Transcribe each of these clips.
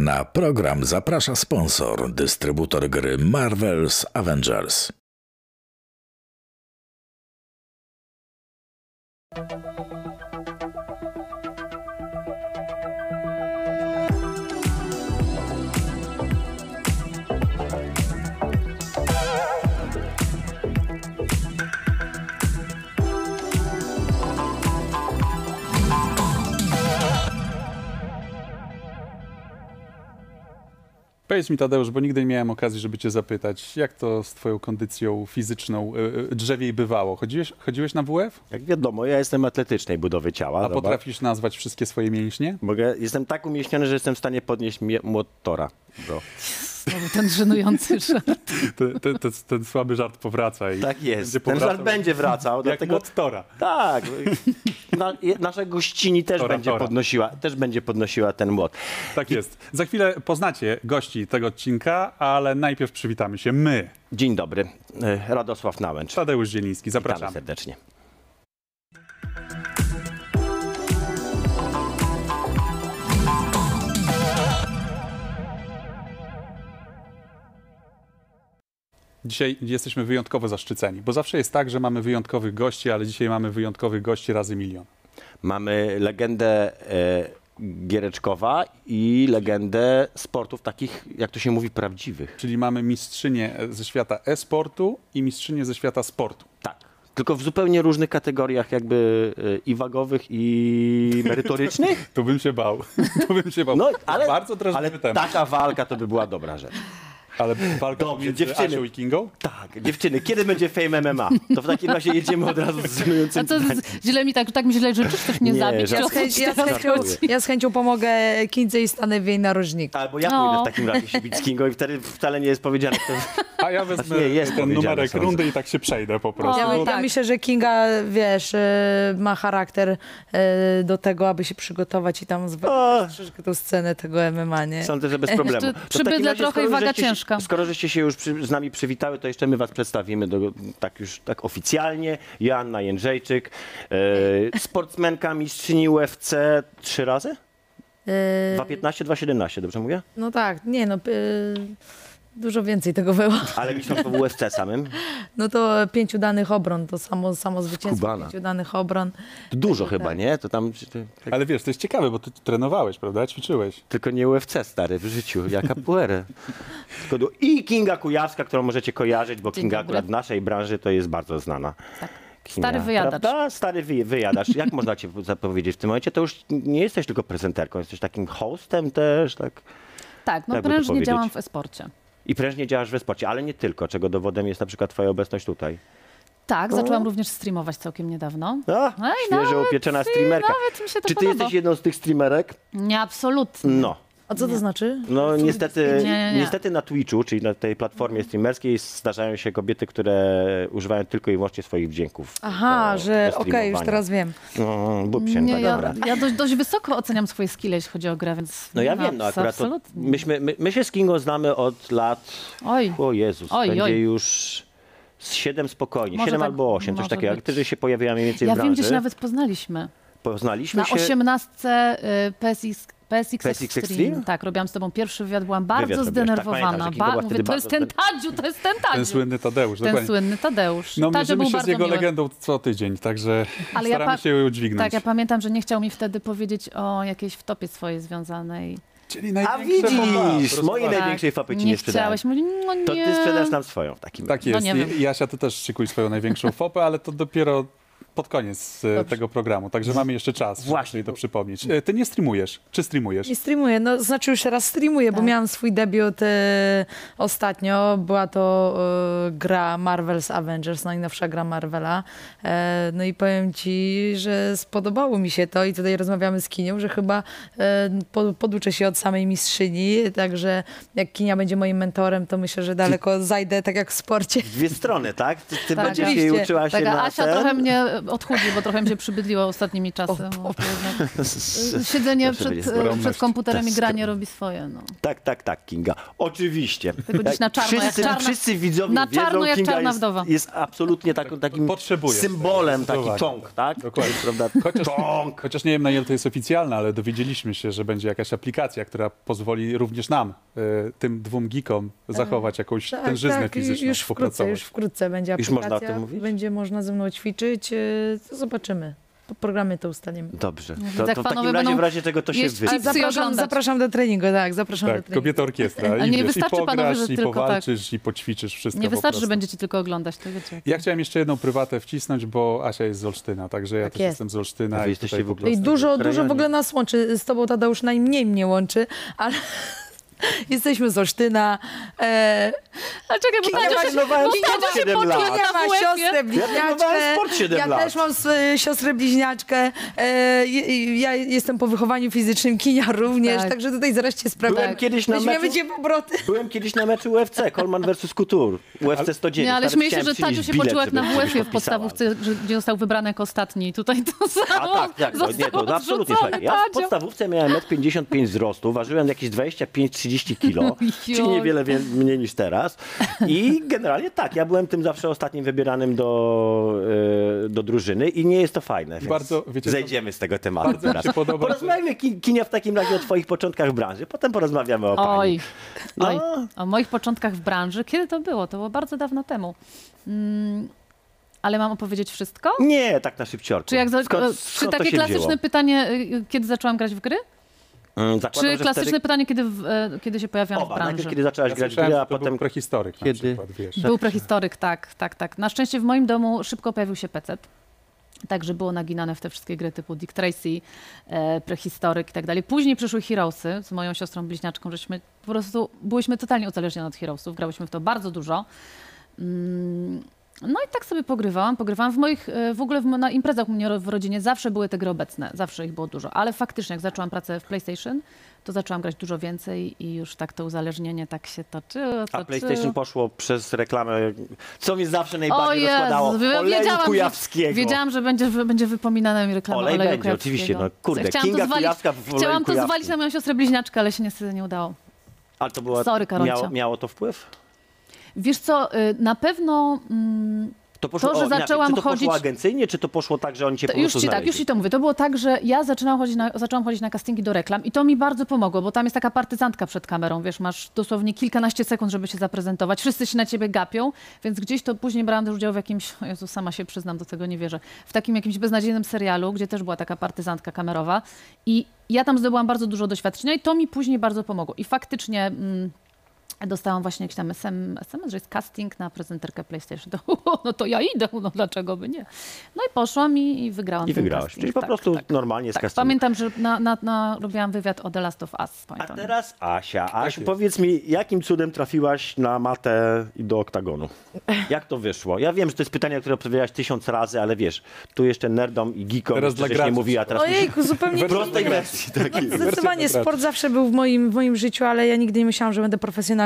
Na program zaprasza sponsor, dystrybutor gry Marvel's Avengers. Powiedz mi Tadeusz, bo nigdy nie miałem okazji, żeby cię zapytać, jak to z twoją kondycją fizyczną y, y, drzewiej bywało? Chodziłeś, chodziłeś na WF? Jak wiadomo, ja jestem atletycznej budowy ciała. A zobacz. potrafisz nazwać wszystkie swoje mięśnie? Mogę, jestem tak umieśniony, że jestem w stanie podnieść mie- motora. Znowu ten żenujący żart. Ten, ten, ten, ten słaby żart powraca i Tak jest. Ten żart będzie wracał, jak dlatego motora. tak. Na, nasza gościni też Tora, będzie tora. podnosiła, też będzie podnosiła ten młot. Tak jest. Za chwilę poznacie gości tego odcinka, ale najpierw przywitamy się my. Dzień dobry. E, Radosław Nałęcz. Tadeusz Zieliński, Witamy zapraszamy. serdecznie. Dzisiaj jesteśmy wyjątkowo zaszczyceni, bo zawsze jest tak, że mamy wyjątkowych gości, ale dzisiaj mamy wyjątkowych gości razy milion. Mamy legendę e, Giereczkowa i legendę sportów takich, jak to się mówi, prawdziwych. Czyli mamy mistrzynię ze świata e-sportu i mistrzynię ze świata sportu. Tak. Tylko w zupełnie różnych kategoriach jakby e, i wagowych, i merytorycznych. Tu bym się bał. tu bym się bał. No, ale, Bardzo drażliwy ale temat. taka walka to by była dobra rzecz. Ale walka Dobrze, między dziewczyny. Asią i Kingą? Tak, dziewczyny, kiedy będzie Fame MMA? To w takim razie jedziemy od razu z A żenującym co, z- źle mi tak, tak mi źle życzysz, też mnie Nie, zabić. o Z chęć, ja, z chęcią, ja z chęcią pomogę Kindze i stanę w jej narożniku. Albo ja No. pójdę w takim razie się bić z Kingą i wtedy wcale nie jest powiedziane. Kto... A ja wezmę nie, jest ten numerek sądzę. rundy i tak się przejdę po prostu. O, Ja, tak. ja myślę, że Kinga, wiesz, e, ma charakter e, do tego, aby się przygotować i tam zwalczyć troszeczkę tą scenę tego MMA, nie? Sądzę, że bez problemu. To przybydle trochę i waga żeście Skoro żeście się już przy, z nami przywitały, to jeszcze my was przedstawimy do, tak już tak oficjalnie. Joanna Jędrzejczyk, e, sportsmenka, mistrzyni UFC trzy razy? E, 2.15, 2.17, dobrze mówię? no tak, nie no, e, dużo więcej tego było. Ale mistrzostwo w UFC samym. No to pięciu danych obron, to samo, samo zwycięstwo Skubana. pięciu danych obron. To dużo Tak. chyba, nie? To tam tak, Ale wiesz, to jest ciekawe, bo ty trenowałeś, prawda? Ćwiczyłeś. tylko nie UFC stary w życiu, jak capoeira. Tylko do- I Kinga Kujawska, którą możecie kojarzyć, bo Dzień Kinga dobry. akurat w naszej branży to jest bardzo znana. Tak. Kinga, Stary wyjadacz. Prawda? Stary wy, wyjadacz. Jak można cię zapowiedzieć w tym momencie? To już nie jesteś tylko prezenterką, jesteś takim hostem też, tak? Tak, no to prężnie powiedzieć? działam w e-sporcie. I prężnie działasz we sporcie, ale nie tylko, czego dowodem jest na przykład twoja obecność tutaj. Tak, zaczęłam również streamować całkiem niedawno. A, Ej, świeżo upieczona streamerka. Nawet mi się to Czy ty podoba. jesteś jedną z tych streamerek? Nie, absolutnie. No. A co to znaczy? No niestety, Nie, nie, nie. niestety na Twitchu, czyli na tej platformie streamerskiej zdarzają się kobiety, które używają tylko i wyłącznie swoich wdzięków. Aha, do- że do okej, już streamowania. teraz wiem. No, bób się, Nie, tak, ja, dobra. ja dość, dość wysoko oceniam swoje skille, jeśli chodzi o grę, więc... No ja nie, wiem, no akurat to, Absolutnie. myśmy, my, my się z Kingą znamy od lat, Oj, o Jezus, Oj, będzie oj. już z 7 spokojnie, Może 7 tak- albo 8, coś może takiego. Być. ty, że się pojawiła mniej więcej ja w wiem, branży, gdzie się nawet poznaliśmy. poznaliśmy Na się... 18 y, PSX, PSX, PSX Extreme. Extreme? Tak, robiłam z tobą pierwszy wywiad, byłam bardzo robiłaś, tak, zdenerwowana. pamiętam, ba- mówię, to jest bardzo ten Tadziu, to jest ten Tadziu. Ten słynny Tadeusz, Ten dokładnie. słynny Tadeusz. No, Tadzio mierzymy był się z jego miły. legendą co tydzień, także Ale ja staramy pa- się ją udźwignąć. Tak, ja pamiętam, że nie chciał mi wtedy powiedzieć o jakiejś wtopie swojej związanej. Czyli A widzisz, mojej bardzo. największej fapy ci nie nie sprzedałem. chciałeś. Mówię, no nie. To ty sprzedasz nam swoją w takim Tak razie. jest. No Jasia, ty też szykuj swoją największą fopę, ale to dopiero pod koniec e, Dobrze. tego programu, także mamy jeszcze czas, żeby Właśnie, sobie to bo- przypomnieć. E, Ty nie streamujesz, czy streamujesz? Nie streamuję, no znaczy już teraz streamuję, bo Tak. miałam swój debiut e, ostatnio. Była to e, gra Marvel's Avengers, najnowsza gra Marvela. E, no i powiem ci, że spodobało mi się to i tutaj rozmawiamy z Kinią, że chyba e, po, poduczę się od samej mistrzyni, także jak Kinia będzie moim mentorem, to myślę, że daleko zajdę, tak jak w sporcie. W dwie strony, tak? Ty, ty Tak, będziesz jej uczyła się Tak, na Asia ten... trochę mnie odchudzi, bo trochę mi się przybydliło ostatnimi czasy. to jednak, y, siedzenie przed, przed komputerem i granie robi swoje. No. Tak, tak, tak, Kinga. Oczywiście. Tylko dziś na czarno, jak wszyscy, czarna- wszyscy widzowie na wiedzą, czarno jak Kinga czarna jest, wdowa. jest absolutnie taką, takim Potrzebuje symbolem, taki czong, tak? Dokładnie. Prawda? Chociaż, Czong. chociaż nie wiem na ile to jest oficjalne, ale dowiedzieliśmy się, że będzie jakaś aplikacja, która pozwoli również nam, y, tym dwóm geekom, zachować jakąś tężyznę fizyczną, Tak, już wkrótce, już wkrótce będzie Już aplikacja. można o tym mówić? Będzie można ze mną ćwiczyć, y, zobaczymy. Po programie to ustalimy. Dobrze. widzę, To, jak to w takim razie, będą w razie czego to się jeść wy... A chipsy i zapraszam, zapraszam do treningu, tak, zapraszam do Tak, treningu. kobieta orkiestra. I, nie wiesz, wystarczy, i pograsz, panowie, że i tylko tak. powalczysz, i poćwiczysz wszystko Nie po wystarczy, że będziecie tylko oglądać, to wiecie. Ja chciałem jeszcze jedną prywatę wcisnąć, bo Asia jest z Olsztyna, także ja Tak też jest. jestem z Olsztyna. A wy i jesteście w ogóle I dużo, dużo w ogóle nas łączy. Z tobą, Tadeusz, najmniej mnie łączy, ale jesteśmy z Olsztyna. E, A czekaj, bo Ja Tadzio się, bo Tadzio się 7 poczuł lat. jak ja na mam WF-ie. siostrę trenowałem bliźniaczkę. sport 7 Ja lat. też mam s- siostrę bliźniaczkę. E, ja jestem po wychowaniu fizycznym, Kinia również, Tak. także tutaj zaraźcie sprawę. Byłem kiedyś na Weźmiemy meczu- cię obroty. Byłem kiedyś na meczu UFC, Coleman vs. Couture, UFC 109. Nie, ale Nawet śmieję się, chciałem że przynieść Tadziu się bilet, poczuł jak na żeby WF-ie w podpisała. podstawówce, że, gdzie został wybrany jako ostatni. Tutaj to samo A tak, tak, to, nie, zostało to absolutnie odrzucone, słuchaj. Ja w Tadzio. podstawówce miałem 1,55 m wzrostu, ważyłem jakieś 25-30 kilo, czyli niewiele wie, mniej niż teraz. I generalnie tak, ja byłem tym zawsze ostatnim wybieranym do, e, do drużyny i nie jest to fajne. Więc Bardzo, wiecie zejdziemy z tego tematu teraz. się podoba, Ki- Kinia, w takim razie o twoich początkach w branży, potem porozmawiamy o pani. Oj, No. oj, o moich początkach w branży. Kiedy to było? To było bardzo dawno temu. Mm, ale mam opowiedzieć wszystko? Nie, tak na szybciorku. Czy, jak za, Skąd- e, skąd czy takie klasyczne wzięło? pytanie, y, kiedy zaczęłam grać w gry? Mm, zakładam, Czy klasyczne wtedy... pytanie, kiedy, w, e, kiedy się pojawiłam w Oba, branży? najpierw kiedy zaczęłaś Ja grać w że a to potem... był prehistoryk na kiedy- przykład, wiesz. Był prehistoryk, tak, tak, tak. Na szczęście w moim domu szybko pojawił się PC. Także było naginane w te wszystkie gry typu Dick Tracy, e, prehistoryk i tak dalej. Później przyszły Heroesy z moją siostrą bliźniaczką, żeśmy po prostu byłyśmy totalnie uzależnione od Heroesów. Grałyśmy w to bardzo dużo. Mm, No i tak sobie pogrywałam, pogrywałam. W moich, e, w ogóle w, na imprezach u mnie w rodzinie zawsze były te gry obecne, zawsze ich było dużo. Ale faktycznie, jak zaczęłam pracę w PlayStation, to zaczęłam grać dużo więcej i już tak to uzależnienie tak się toczyło, A toczyło. PlayStation poszło przez reklamę, co mnie zawsze najbardziej Jezu, rozkładało. Oleju wiedziałam, Kujawskiego. Wiedziałam, że będzie, będzie wypominana mi reklama Olej oleju będzie, kujawskiego. oczywiście, no kurde, Chciałam Kinga to zwalić, Kujawska w chciałam to zwalić na moją siostrę bliźniaczkę, ale się niestety nie udało. Ale to była, Sorry, Karolcia. miało, miało to wpływ? Wiesz co, y, na pewno... Mm, To, poszło, To, że zaczęłam czy to chodzić- poszło agencyjnie, czy to poszło tak, że oni cię To po już prostu ci tak, już ci to mówię. To było tak, że ja zaczynałam chodzić na, zaczęłam chodzić na castingi do reklam i to mi bardzo pomogło, bo tam jest taka partyzantka przed kamerą, wiesz, masz dosłownie kilkanaście sekund, żeby się zaprezentować, wszyscy się na ciebie gapią, więc gdzieś to później brałam też udział w jakimś, Jezu, sama się przyznam, do tego nie wierzę, w takim jakimś beznadziejnym serialu, gdzie też była taka partyzantka kamerowa i ja tam zdobyłam bardzo dużo doświadczenia i to mi później bardzo pomogło. I faktycznie... Mm, Dostałam właśnie jakiś tam SM, SMS, że jest casting na prezenterkę PlayStation. To, no to ja idę, no dlaczego by nie? No i poszłam i, i wygrałam I wygrałaś. casting. Czyli po Tak, prostu tak. normalnie z Tak, castingu. pamiętam, że na, na, na, robiłam wywiad o The Last of Us. A Pamiętam. teraz Asia. Asiu, jest. powiedz mi, jakim cudem trafiłaś na matę i do oktagonu? Jak to wyszło? Ja wiem, że to jest pytanie, które odpowiedziałaś tysiąc razy, ale wiesz, tu jeszcze nerdom i geekom Teraz dla nie mówiła, teraz Ojejku, zupełnie w prostej nie. wersji. takiej. Zdecydowanie Wersja sport zawsze był w moim, w moim życiu, ale ja nigdy nie myślałam, że będę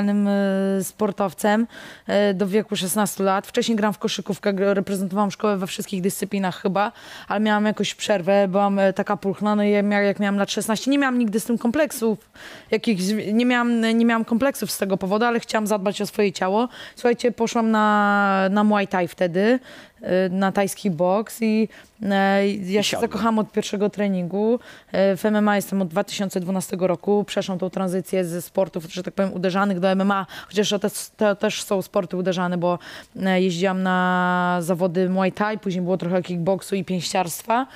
profesjonalnym e, sportowcem e, do wieku 16 lat. Wcześniej gram w koszykówkę, reprezentowałam szkołę we wszystkich dyscyplinach chyba, ale miałam jakąś przerwę, byłam e, taka pulchna, i jak, miałam lat 16, nie miałam nigdy z tym kompleksów, jakichś, nie miałam, nie miałam kompleksów z tego powodu, ale chciałam zadbać o swoje ciało. Słuchajcie, poszłam na, na Muay Thai wtedy, na tajski boks i e, ja się siadła. zakochałam od pierwszego treningu. E, W MMA jestem od 2012 roku. Przeszłam tą tranzycję ze sportów, że tak powiem, uderzanych do MMA, chociaż to, też- to też są sporty uderzane, bo e, jeździłam na zawody Muay Thai, później było trochę kickboksu i pięściarstwa.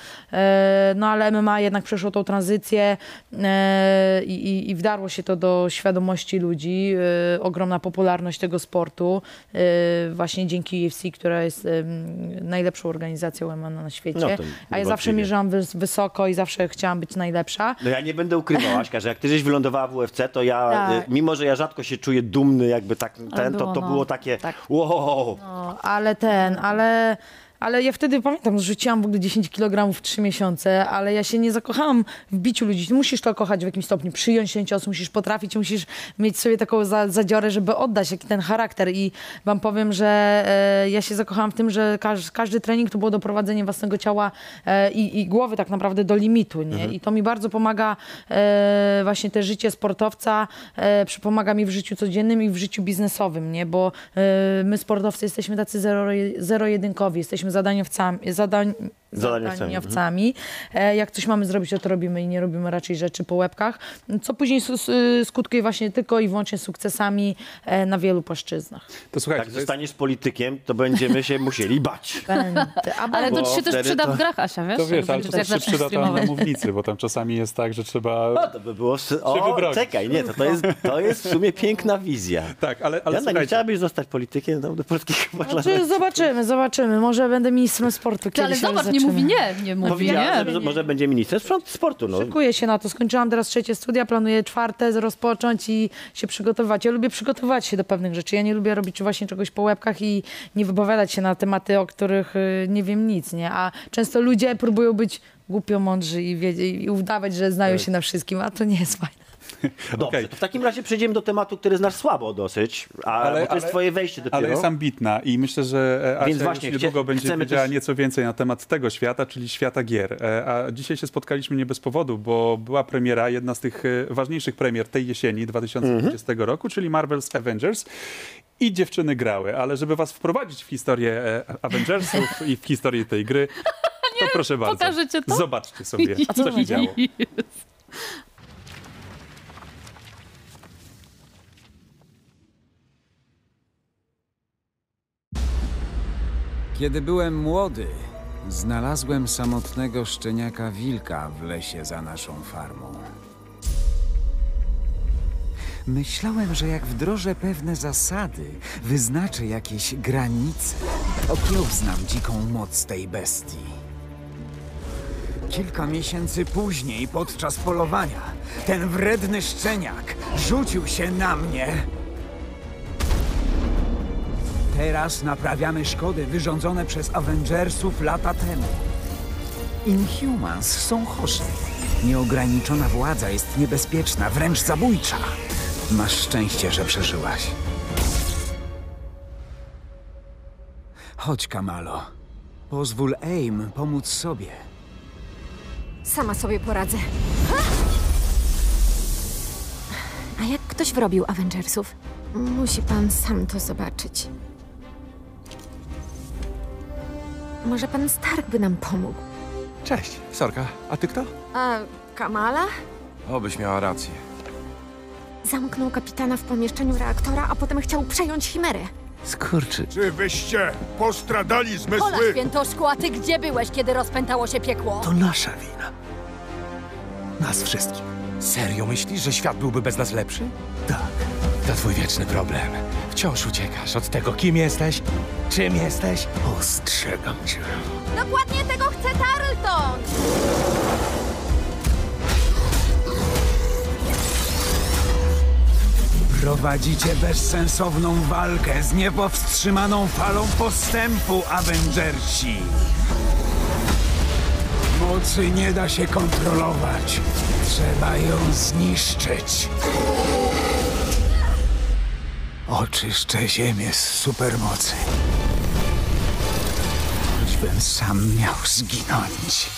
No ale MMA jednak przeszło tą tranzycję i, i, i wdarło się to do świadomości ludzi. Ogromna popularność tego sportu właśnie dzięki UFC, która jest najlepszą organizacją MMA na świecie. No to A ja zawsze mierzyłam wys- wysoko i zawsze chciałam być najlepsza. No ja nie będę ukrywał, Aśka, że jak ty żeś wylądowała w UFC, to ja, Tak. y, mimo że ja rzadko się czuję dumny, jakby tak ten, to, było, to no. było takie Tak. wow. No, ale ten, ale, Ale ja wtedy pamiętam, rzuciłam w ogóle 10 kg w 3 miesiące, ale ja się nie zakochałam w biciu ludzi. Ty musisz to kochać w jakimś stopniu, przyjąć ten cios, musisz potrafić, musisz mieć sobie taką za, zadziorę, żeby oddać jaki ten charakter. I wam powiem, że e, ja się zakochałam w tym, że każ, każdy trening to było doprowadzenie własnego ciała e, i, i głowy tak naprawdę do limitu. Nie? I to mi bardzo pomaga e, właśnie te życie sportowca, e, pomaga mi w życiu codziennym i w życiu biznesowym, nie? bo e, my sportowcy jesteśmy tacy zero, zero-jedynkowi, jesteśmy zadaniowcami, zadań, Zadaniowcami, zadaniowcami. E, Jak coś mamy zrobić, to to robimy i nie robimy raczej rzeczy po łebkach, co później skutkuje właśnie tylko i wyłącznie sukcesami e, na wielu płaszczyznach. To słuchajcie, Jak to jest, zostaniesz politykiem, to będziemy się musieli bać. Będę. Ale to ci się też przyda to- w grach, Asia, wiesz? to wiesz, ale to też się przyda tam na mównicy, bo tam czasami jest tak, że trzeba... No to by było... O, wybronić. czekaj, nie, to, to, jest, to jest w sumie piękna wizja. Tak, ale, ale Jana, nie chciałabyś zostać politykiem no, do parlamentu? Znaczy, zobaczymy, zobaczymy. Może będę ministrem sportu Ty, ale kiedyś, zobacz, nie mówi nie, nie mówi Powiedziała, nie. że może będzie ministrem sport- sportu. No. Szykuję się na to. Skończyłam teraz trzecie studia, planuję czwarte rozpocząć i się przygotowywać. Ja lubię przygotowywać się do pewnych rzeczy. Ja nie lubię robić właśnie czegoś po łebkach i nie wypowiadać się na tematy, o których y, nie wiem nic, nie? A często ludzie próbują być głupio mądrzy i, i udawać, że znają się na wszystkim, a to nie jest fajne. Dobrze, Okej. to w takim razie przejdziemy do tematu, który znasz słabo dosyć, a, Ale- bo to jest ale- twoje wejście dopiero. ale jest ambitna i myślę, że e, Asia Więc już właśnie, niedługo chcie- będzie chcemy wiedziała też- nieco więcej na temat tego świata, czyli świata gier. E, A dzisiaj się spotkaliśmy nie bez powodu, bo była premiera, jedna z tych e, ważniejszych premier tej jesieni 2020 Mhm. roku, czyli Marvel's Avengers. I dziewczyny grały, ale żeby was wprowadzić w historię Avengersów i w historię tej gry, to proszę bardzo. pokażecie to? Zobaczcie sobie, A co co się działo. Kiedy byłem młody, znalazłem samotnego szczeniaka wilka w lesie za naszą farmą. Myślałem, że jak wdrożę pewne zasady, wyznaczę jakieś granice, okiełznam dziką moc tej bestii. Kilka miesięcy później, podczas polowania, ten wredny szczeniak rzucił się na mnie. Teraz naprawiamy szkody wyrządzone przez Avengersów lata temu. Inhumans są chorzy. Nieograniczona władza jest niebezpieczna, wręcz zabójcza. Masz szczęście, że przeżyłaś. Chodź, Kamalo. Pozwól Aim pomóc sobie. Sama sobie poradzę. A jak ktoś wrobił Avengersów? Musi pan sam to zobaczyć. Może pan Stark by nam pomógł? Cześć, Sorka. A ty kto? A Kamala? Obyś miała rację. Zamknął kapitana w pomieszczeniu reaktora, a potem chciał przejąć Chimerę. Skurczy. Czy wyście postradali Ola zmysły? Świętoszku, a ty gdzie byłeś, kiedy rozpętało się piekło? To nasza wina. Nas wszystkich. Serio myślisz, że świat byłby bez nas lepszy? Tak. To twój wieczny problem. Wciąż uciekasz od tego, kim jesteś, czym jesteś. Ostrzegam cię. Dokładnie tego chce Tarleton! Prowadzicie bezsensowną walkę z niepowstrzymaną falą postępu, Avengersi. Mocy nie da się kontrolować. Trzeba ją zniszczyć. Oczyszczę ziemię z supermocy. Choćbym sam miał zginąć.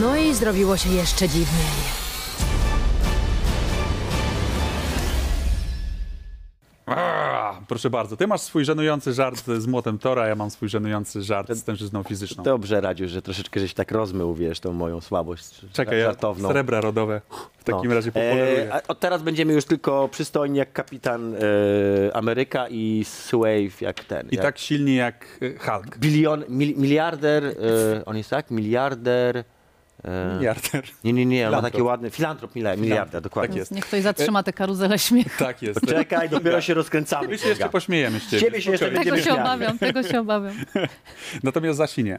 No i zrobiło się jeszcze dziwniej. Proszę bardzo, ty masz swój żenujący żart z młotem Tora, ja mam swój żenujący żart z tężyzną fizyczną. Dobrze, Radziu, że troszeczkę żeś tak rozmył, wiesz, tą moją słabość Czekaj, ja żartowną. srebra rodowe w takim No. razie populeruję. E, a od teraz będziemy już tylko przystojni jak kapitan e, Ameryka i Swave jak ten. I jak tak silni jak e, Hulk. Bilion, mil, miliarder, e, on jest tak? Miliarder. E, Miliarder. nie, nie, nie, on ma takie ładne. Filantrop, mila, miliarder, dokładnie. Tak jest. Niech ktoś zatrzyma tę karuzelę śmiechu. Tak jest. Czekaj, dopiero się rozkręcamy. My się jeszcze pośmiejemy z ciebie. Się jeszcze Tego się obawiam, tego się obawiam. Natomiast Zasinie,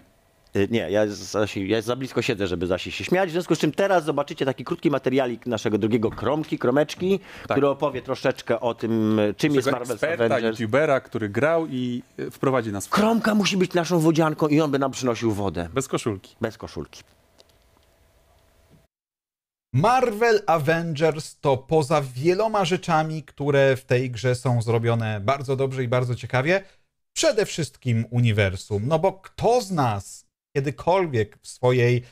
Y, Nie, ja, Zasi, ja za blisko siedzę, żeby Zasi się śmiać. W związku z czym teraz zobaczycie taki krótki materialik naszego drugiego Kromki, Kromeczki, który opowie troszeczkę o tym, czym jest eksperta, Avengers. youtubera, który grał i e, wprowadzi nas w Kromka musi być naszą wodzianką i on by nam przynosił wodę. bez koszulki. Bez koszulki. Marvel Avengers to poza wieloma rzeczami, które w tej grze są zrobione bardzo dobrze i bardzo ciekawie, przede wszystkim uniwersum. No bo kto z nas kiedykolwiek w swojej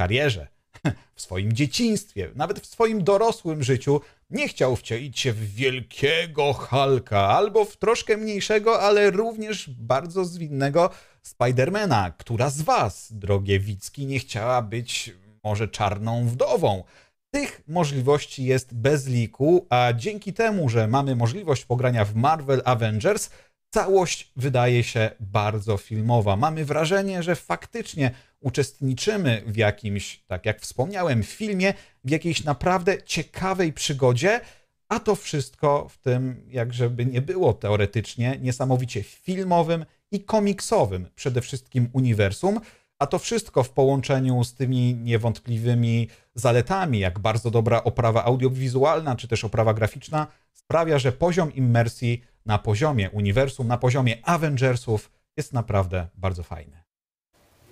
karierze, w swoim dzieciństwie, nawet w swoim dorosłym życiu nie chciał wcielić się w wielkiego Hulka albo w troszkę mniejszego, ale również bardzo zwinnego Spidermana. Która z was, drogie Wicki, nie chciała być może czarną wdową? Tych możliwości jest bez liku, a dzięki temu, że mamy możliwość pogrania w Marvel Avengers, całość wydaje się bardzo filmowa. Mamy wrażenie, że faktycznie uczestniczymy w jakimś, tak jak wspomniałem, filmie, w jakiejś naprawdę ciekawej przygodzie, a to wszystko w tym, jak żeby nie było teoretycznie, niesamowicie filmowym i komiksowym przede wszystkim uniwersum, a to wszystko w połączeniu z tymi niewątpliwymi zaletami, jak bardzo dobra oprawa audiowizualna czy też oprawa graficzna, sprawia, że poziom immersji na poziomie uniwersum, na poziomie Avengersów jest naprawdę bardzo fajny.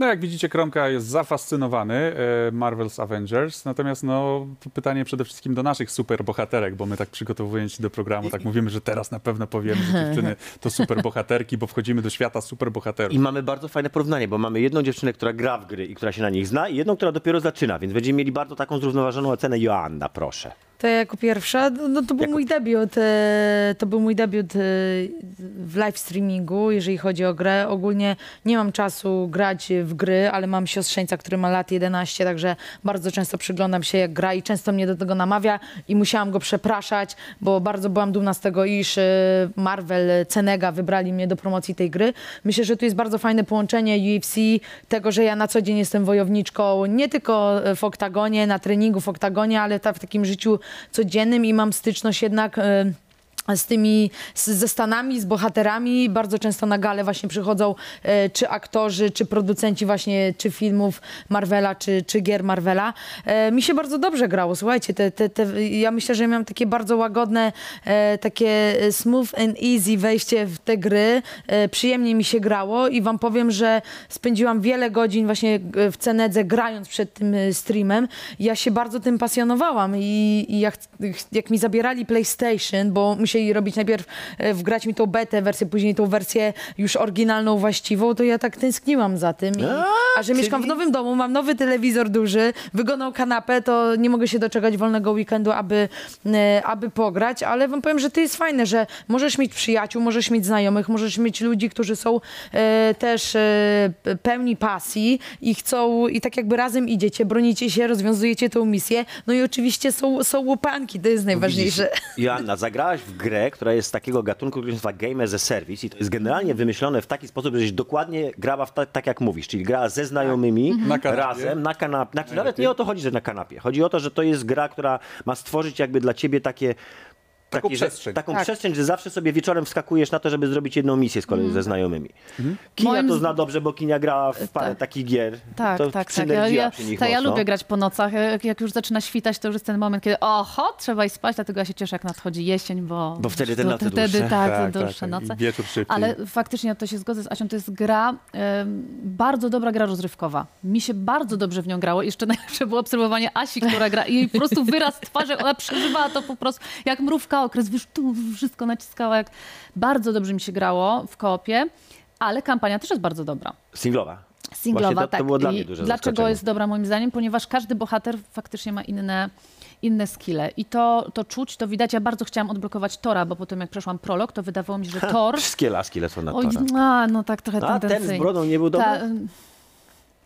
No jak widzicie, Kromka jest zafascynowany e, Marvel's Avengers, natomiast no pytanie przede wszystkim do naszych superbohaterek, bo my tak przygotowując się do programu, tak mówimy, że teraz na pewno powiemy, że dziewczyny to superbohaterki, bo wchodzimy do świata superbohaterów. I mamy bardzo fajne porównanie, bo mamy jedną dziewczynę, która gra w gry i która się na nich zna, i jedną, która dopiero zaczyna, więc będziemy mieli bardzo taką zrównoważoną ocenę. Joanna, proszę. To ja jako pierwsza, no no to był Jako- mój debiut, e, to był mój debiut e, w live streamingu, jeżeli chodzi o grę. Ogólnie nie mam czasu grać w gry, ale mam siostrzeńca, który ma lat 11, także bardzo często przyglądam się jak gra i często mnie do tego namawia i musiałam go przepraszać, bo bardzo byłam dumna z tego, iż e, Marvel, Cenega wybrali mnie do promocji tej gry. Myślę, że tu jest bardzo fajne połączenie UFC, tego, że ja na co dzień jestem wojowniczką, nie tylko w oktagonie, na treningu w oktagonie, ale w takim życiu codziennym i mam styczność jednak e, z tymi, z, ze Stanami, z bohaterami. Bardzo często na gale właśnie przychodzą e, czy aktorzy, czy producenci właśnie, czy filmów Marvela, czy, czy gier Marvela. E, mi się bardzo dobrze grało, słuchajcie, te, te, te, ja myślę, że miałam takie bardzo łagodne, e, takie smooth and easy wejście w te gry. E, przyjemnie mi się grało i wam powiem, że spędziłam wiele godzin właśnie e, w Cenedze grając przed tym e, streamem. Ja się bardzo tym pasjonowałam i, i jak, jak mi zabierali PlayStation, bo musieli robić najpierw, e, wgrać mi tą betę wersję, później tą wersję już oryginalną, właściwą, to ja tak tęskniłam za tym. I, a że mieszkam w nowym domu, mam nowy telewizor duży, wygodną kanapę, to nie mogę się doczekać wolnego weekendu, aby, e, aby pograć, ale wam powiem, że to jest fajne, że możesz mieć przyjaciół, możesz mieć znajomych, możesz mieć ludzi, którzy są e, też e, pełni pasji i chcą, i tak jakby razem idziecie, bronicie się, rozwiązujecie tą misję, no i oczywiście są, są łopanki, to jest najważniejsze. Joanna, zagrałaś w grę, która jest z takiego gatunku, który się nazywa Game as a Service i to jest generalnie wymyślone w taki sposób, żeś dokładnie grała w ta, tak jak mówisz, czyli grała ze znajomymi Na kanapie. razem na kanapie. Znaczy, nawet nie o to chodzi, że na kanapie. Chodzi o to, że to jest gra, która ma stworzyć jakby dla ciebie takie Taką takie, że- przestrzeń. Taką Tak. przestrzeń, że zawsze sobie wieczorem wskakujesz na to, żeby zrobić jedną misję z kolei ze znajomymi. Kinia Moim to zna dobrze, bo Kinia grała w parę tak. takich gier. Tak, to tak, tak. Ja, ja, przy nich ta, ja lubię grać po nocach. Jak, jak już zaczyna świtać, to już jest ten moment, kiedy oho, trzeba iść spać, dlatego ja się cieszę, jak nadchodzi jesień, bo... Bo wtedy te noce Wtedy dłuższe. tak, Tak, dłuższe tak, noce. i wieczór szybciej. Ale faktycznie to się zgodzę z Asią, to jest gra, bardzo dobra gra rozrywkowa. Mi się bardzo dobrze w nią grało. Jeszcze najlepsze było obserwowanie Asi, która gra i po prostu wyraz twarzy, ona przeżywała to po prostu jak mrówka okres, wiesz, tu wszystko naciskała. Jak... Bardzo dobrze mi się grało w koopie, ale kampania też jest bardzo dobra. Singlowa. Singlowa, to- to tak. było dla mnie duże Dlaczego jest dobra moim zdaniem? Ponieważ każdy bohater faktycznie ma inne, inne skille. I to, to czuć, to widać. Ja bardzo chciałam odblokować Tora, bo potem jak przeszłam prolog, to wydawało mi się, że Tor... Wszystkie laski lecą na Oj, tora. a, no tak trochę A ten z brodą nie był dobry? Ta,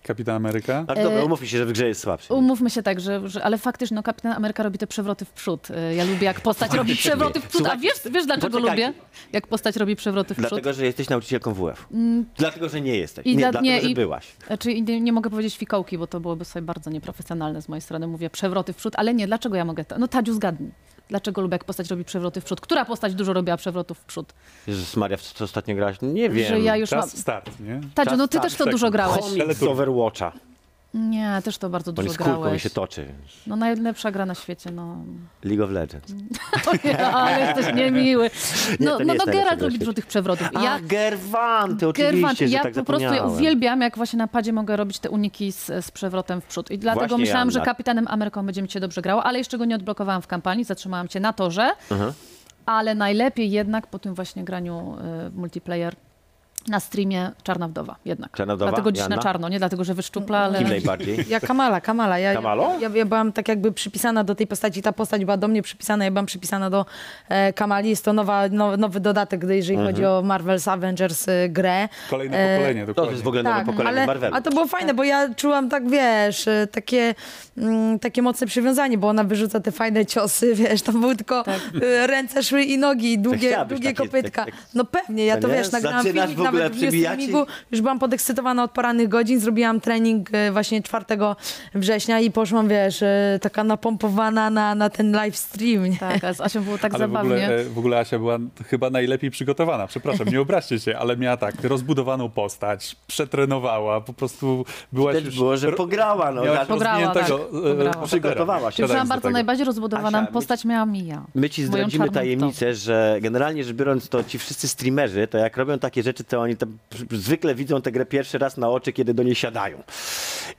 Kapitan Ameryka? Ale dobra, E, umówmy się, że w grze jest słabszy. Umówmy się tak, że, że ale faktycznie no, Kapitan Ameryka robi te przewroty w przód. Y, Ja lubię jak postać robi przewroty w przód. A wiesz, wiesz dlaczego lubię? Jak postać robi przewroty w przód? Dlatego, że jesteś nauczycielką WF. Dlatego, że nie jesteś. Mm. I nie, dla- dlatego, nie, że i- byłaś. Znaczy nie, nie mogę powiedzieć fikołki, bo to byłoby sobie bardzo nieprofesjonalne z mojej strony. Mówię przewroty w przód, ale nie, dlaczego ja mogę to? No Tadziu, zgadnij. Dlaczego lubię, jak postać robi przewroty w przód. Która postać dużo robiła przewrotów w przód? Jezus Maria, w co ostatnio grałaś? Nie wiem. Że ja już Czas mam... start, nie? Tadziu, no ty Czas też to start. dużo grałeś. Komik z Overwatcha. Nie, też to bardzo Bo nie dużo skórką mi grałeś. się toczy. No najlepsza gra na świecie, no. League of Legends. O nie, ale jesteś niemiły. Nie, No, to nie no, jest no najlepsza Geralt gra robi świata. dużo tych przewrotów. A, Ja, Gerwanty, oczywiście, Gerwant, że ja tak po prostu zapomniałem. uwielbiam, jak właśnie na padzie mogę robić te uniki z, z przewrotem w przód. I dlatego Właśnie, myślałam, że kapitanem Ameryką będzie mi się dobrze grało, ale jeszcze go nie odblokowałam w kampanii, zatrzymałam cię na torze. Ale najlepiej jednak po tym właśnie graniu y, multiplayer na streamie Czarna Wdowa jednak. Czarna Wdowa? Dlatego dziś na czarno, nie dlatego, że wyszczupla, ale... Kim najbardziej? Ja Kamala, Kamala. Ja, Kamalo? Ja, ja byłam tak jakby przypisana do tej postaci, ta postać była do mnie przypisana, ja byłam przypisana do e, Kamali. Jest to nowa, no, nowy dodatek, gdy- jeżeli Mhm. chodzi o Marvel's Avengers e, grę. Kolejne E, pokolenie, To dokładnie. jest w ogóle nowe Tak, pokolenie ale, Marvelu. a to było fajne, bo ja czułam tak, wiesz, e, takie, mm, takie mocne przywiązanie, bo ona wyrzuca te fajne ciosy, wiesz, tam były tylko Tak. e, ręce, szły i nogi, długie, długie takie- kopytka. tak- tak- No pewnie, ja To to, nie? wiesz, nagrałam filmik w ogóle w i- streamingu, już byłam podekscytowana od porannych godzin, zrobiłam trening e, właśnie 4 września i poszłam, wiesz, e, taka napompowana na, na ten live stream. Nie? Tak, a z Asią było tak Ale w zabawnie. ogóle, e, w ogóle Asia była chyba najlepiej przygotowana. Przepraszam, nie obraźcie się, ale miała tak rozbudowaną postać, przetrenowała, po prostu była już... było, że pograła, no. miałaś tak. Pograła, tak, pograła. Przygotowała się. Do bardzo najbardziej rozbudowaną Asia, my postać, miała Mija. My ci zdradzimy tajemnicę, że generalnie rzecz biorąc, to ci wszyscy streamerzy, to jak robią takie rzeczy, to oni tam zwykle widzą tę grę pierwszy raz na oczy, kiedy do niej siadają.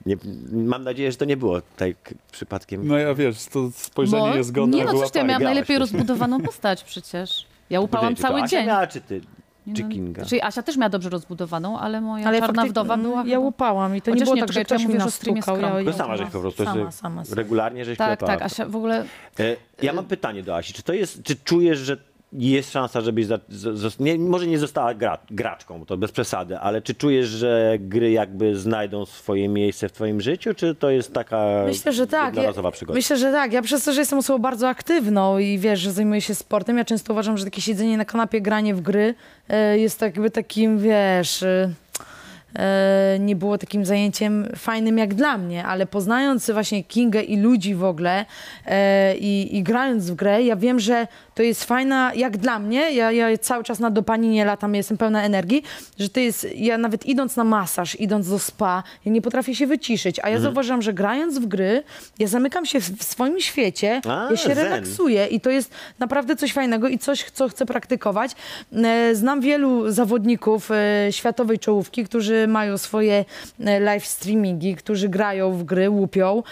Nie, mam nadzieję, że to nie było tak przypadkiem. No ja wiesz, to spojrzenie Bo- jest godne Nie no, coś ja miałam najlepiej rozbudowaną postać przecież. Ja upałam cały Asia dzień. miała, czy ty? Nie Czy no, Kinga? Czyli Asia też miała dobrze rozbudowaną, ale moja Ale czarna wdowa była Ja łupałam i to nie było nie, tak, że to ja ktoś mi nastukał. Ja, ja To sama żeś po prostu sama, sama, sama. regularnie żeś Tak, klepała. tak, Asia w ogóle... E, Ja mam pytanie do Asi. Czy to jest, czy czujesz, że jest szansa, żebyś za, z, nie, może nie została gra, graczką, to bez przesady, ale czy czujesz, że gry jakby znajdą swoje miejsce w twoim życiu, czy to jest taka Myślę, że tak. Jednorazowa przygoda? myślę, że tak. Ja przez to, że jestem osobą bardzo aktywną i wiesz, że zajmuję się sportem, ja często uważam, że takie siedzenie na kanapie, granie w gry e, jest tak jakby takim, wiesz... E, e, nie było takim zajęciem fajnym jak dla mnie, ale poznając właśnie Kingę i ludzi w ogóle i, i grając w grę, ja wiem, że to jest fajna, jak dla mnie, ja, ja cały czas na dopaminie latam, jestem pełna energii, że to jest, ja nawet idąc na masaż, idąc do spa, ja nie potrafię się wyciszyć, a ja zauważyłam, że grając w gry, ja zamykam się w, w swoim świecie, A, ja się zen. relaksuję i to jest naprawdę coś fajnego i coś, co chcę praktykować. E, Znam wielu zawodników e, światowej czołówki, którzy mają swoje e, live streamingi, którzy grają w gry, łupią,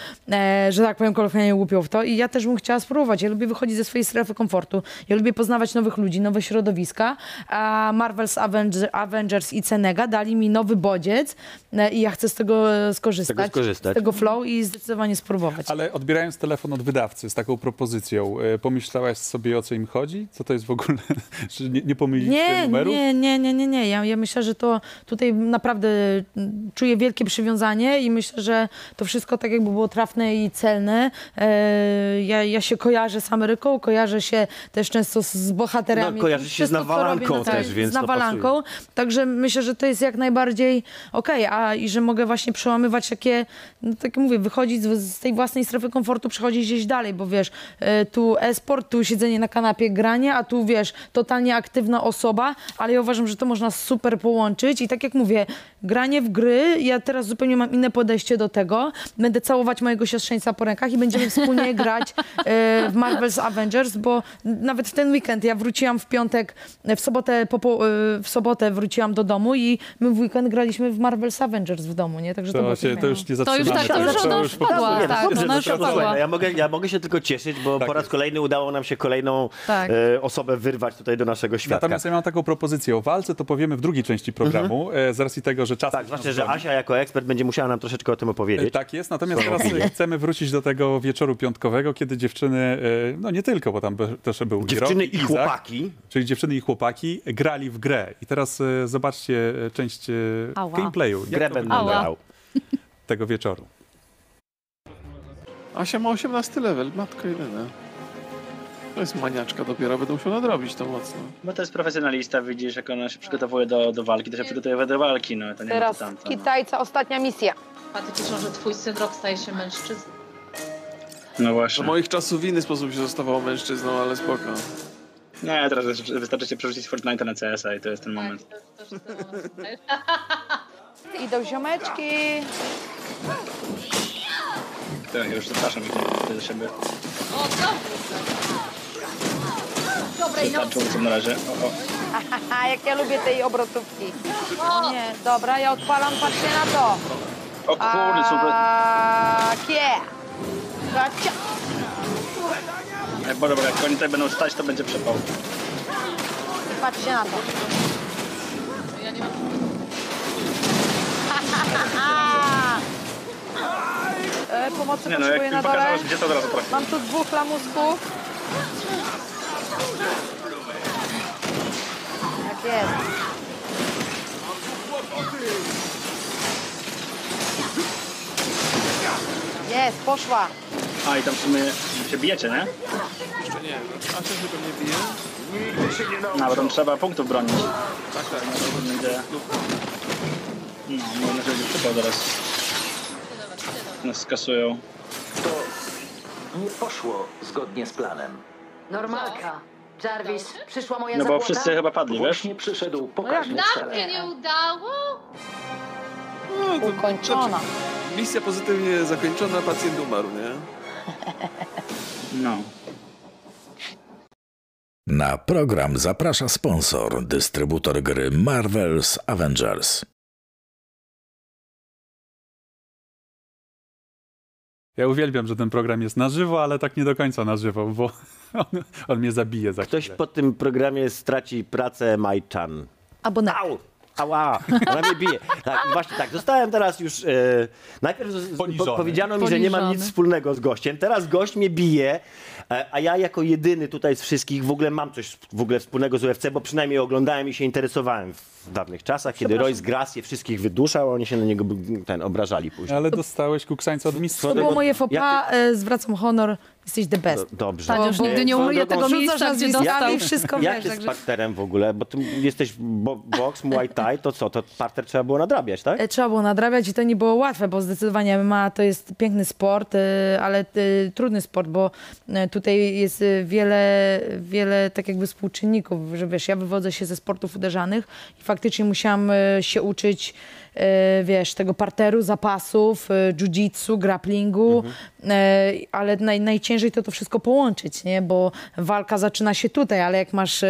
że tak powiem kolokwialnie łupią w to i ja też bym chciała spróbować. Ja lubię wychodzić ze swojej strefy komfortu, ja lubię poznawać nowych ludzi, nowe środowiska, a Marvel's Avenger, Avengers i Cenega dali mi nowy bodziec e, i ja chcę z tego e, skorzystać, Z tego skorzystać. z tego flow i zdecydowanie spróbować. Ale odbierając telefon od wydawcy z taką propozycją, e, pomyślałaś sobie o co im chodzi? Co to jest w ogóle? Że nie, nie pomyliliście Nie, numerów? nie, nie, nie, nie, nie. Ja, ja myślę, że to tutaj naprawdę mm, czuję wielkie przywiązanie i myślę, że to wszystko tak jakby było trafne i celne. Ja, ja się kojarzę z Ameryką, kojarzę się też często z, bohaterami. No, kojarzysz się z nawalanką robię na- też, więc Z nawalanką, także myślę, że to jest jak najbardziej okej, a i że mogę właśnie przełamywać takie, no, tak jak mówię, wychodzić z, z tej własnej strefy komfortu, przechodzić gdzieś dalej, bo wiesz, e, tu e-sport, tu siedzenie na kanapie, granie, a tu wiesz, totalnie aktywna osoba, ale ja uważam, że to można super połączyć. I tak jak mówię, granie w gry, ja teraz zupełnie mam inne podejście do tego, będę całować mojego siostrzeńca po rękach i będziemy wspólnie grać e, w Marvel's Avengers, bo nawet w ten weekend ja wróciłam w piątek, w sobotę, po, e, w sobotę wróciłam do domu i my w weekend graliśmy w Marvel's Avengers w domu, nie? Także to, To, się, to już nie To już zatrzymamy. tak, to już ona już po prostu- wpadła, Nie, tak, dobrze, ona już to wpadła. no ja, mogę, ja mogę się tylko cieszyć, bo Tak po raz jest. kolejny udało nam się kolejną Tak. e, osobę wyrwać tutaj do naszego świata. Natomiast ja mam taką propozycję o walce, to powiemy w drugiej części programu, e, z racji tego, że czas... tak, zwłaszcza, że Asia jako ekspert będzie musiała nam troszeczkę o tym E, opowiedzieć. Tak jest, natomiast teraz e, chcemy wrócić do tego wieczoru piątkowego, kiedy dziewczyny, e, no nie tylko, bo tam be- też był Dziewczyny i Izak, chłopaki. czyli dziewczyny i chłopaki grali w grę. I teraz e, zobaczcie e, część e, Ała. gameplayu jak Grę to będę wygląda grał. tego wieczoru. Asia ma 18 level, matko jedyna. To jest maniaczka dopiero, będę musiał nadrobić to mocno. Bo to jest profesjonalista, widzisz, jak ona się przygotowuje do, do walki, to się przygotowuje do walki, no to nie ma Teraz to tamto. No. Kitajca, ostatnia misja. A ty cieszą, że twój syn rok staje się mężczyzną. No właśnie. moich czasów w inny sposób się zostawało mężczyzną, ale spoko. Nie, teraz wys- wystarczy cię przerzucić z Fortnite'a na CS-a i to jest ten moment. Idą ziomeczki. Tak, ja już zapraszam ich do siebie. Dobrej Tam nocy. czołgiem na razie. O, o. Jak ja lubię tej obrotówki. O nie, dobra, ja odpalam, patrzcie na to. o kurde, super. Tak, yeah. Gacia. Bo dobra, jak oni tutaj będą stać, to będzie przepał. Patrzcie na to. E, pomocy Nie no, jak potrzebuję mi na dole. pokazałeś, gdzie to od razu trafi. Mam tu dwóch lamusków. Tak jest. Jest, poszła. A i tam w sumie się bijecie, nie? Jeszcze nie, Asia się pewnie bije. No, bo tam trzeba punktów bronić. Tak, tak. No, idę. No, mam nadzieję, że będzie przepał zaraz. Nas skasują. To nie poszło zgodnie z planem. Normalka. Jarvis, przyszła moja No bo zapłata? wszyscy chyba padli, wiesz? Właśnie przyszedł pokaźny Nam się nie udało? No, to, Ukończona. misja pozytywnie zakończona, pacjent umarł, nie? No. Na program zaprasza sponsor, dystrybutor gry Marvel's Avengers. Ja uwielbiam, że ten program jest na żywo, ale tak nie do końca na żywo, bo on, on mnie zabije za Ktoś chwilę. po tym programie straci pracę Majchan. Abonet. Au! Ała! Ona mnie bije. Tak, właśnie tak. Zostałem teraz już... E, najpierw z- po, powiedziano mi, że nie mam nic wspólnego z gościem. Teraz gość mnie bije, e, a ja jako jedyny tutaj z wszystkich w ogóle mam coś w ogóle wspólnego z UFC, bo przynajmniej oglądałem i się interesowałem w dawnych czasach, kiedy Royce Gracie wszystkich wyduszał, a oni się na niego ten, obrażali później. Ale dostałeś kuksańca od mistrza. To było moje faux Jak pas, e, zwracam honor, jesteś the best. Do- Dobrze. Tadziusz nigdy nie umyje tego miejsca, gdzie dostał. i wszystko Jak wiesz, jest z parterem w ogóle? Bo ty jesteś bo, boks, muay thai, to co? To parter trzeba było nadrabiać, tak? E, Trzeba było nadrabiać i to nie było łatwe, bo zdecydowanie MMA to jest piękny sport, e, ale trudny sport, bo tutaj jest wiele, wiele tak jakby współczynników, że wiesz, ja wywodzę się ze sportów uderzanych i faktycznie musiałam e, się uczyć e, wiesz, tego parteru, zapasów, e, jiu-jitsu, grapplingu, e, ale naj, najciężej to to wszystko połączyć, nie? Bo walka zaczyna się tutaj, ale jak masz e,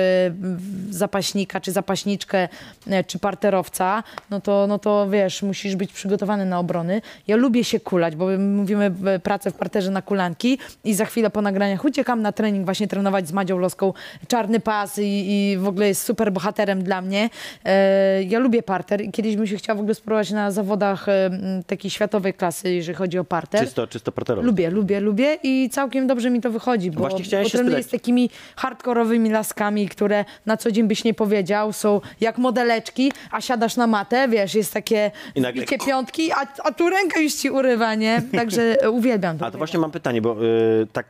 zapaśnika, czy zapaśniczkę, e, czy parterowca, no to, no to wiesz, musisz być przygotowany na obrony. Ja lubię się kulać, bo my mówimy pracę w parterze na kulanki i za chwilę po nagraniach uciekam na trening właśnie trenować z Madzią Loską czarny pas i, i w ogóle jest super bohaterem dla mnie. E, ja lubię parter i kiedyś bym się chciała w ogóle spróbować na zawodach e, takiej światowej klasy, jeżeli chodzi o parter. Czysto, czysto parterowo. Lubię, lubię, lubię i całkiem dobrze mi to wychodzi, bo, Właśnie chciałem bo się trenuję z takimi hardkorowymi laskami, które na co dzień byś nie powiedział, są jak modeleczki, a siadasz na matę, wiesz, jest takie I nagle- wielkie piątki, a, a tu ręka już ci urywa, nie? Także uwielbiam to. A to właśnie mam pytanie, bo y, tak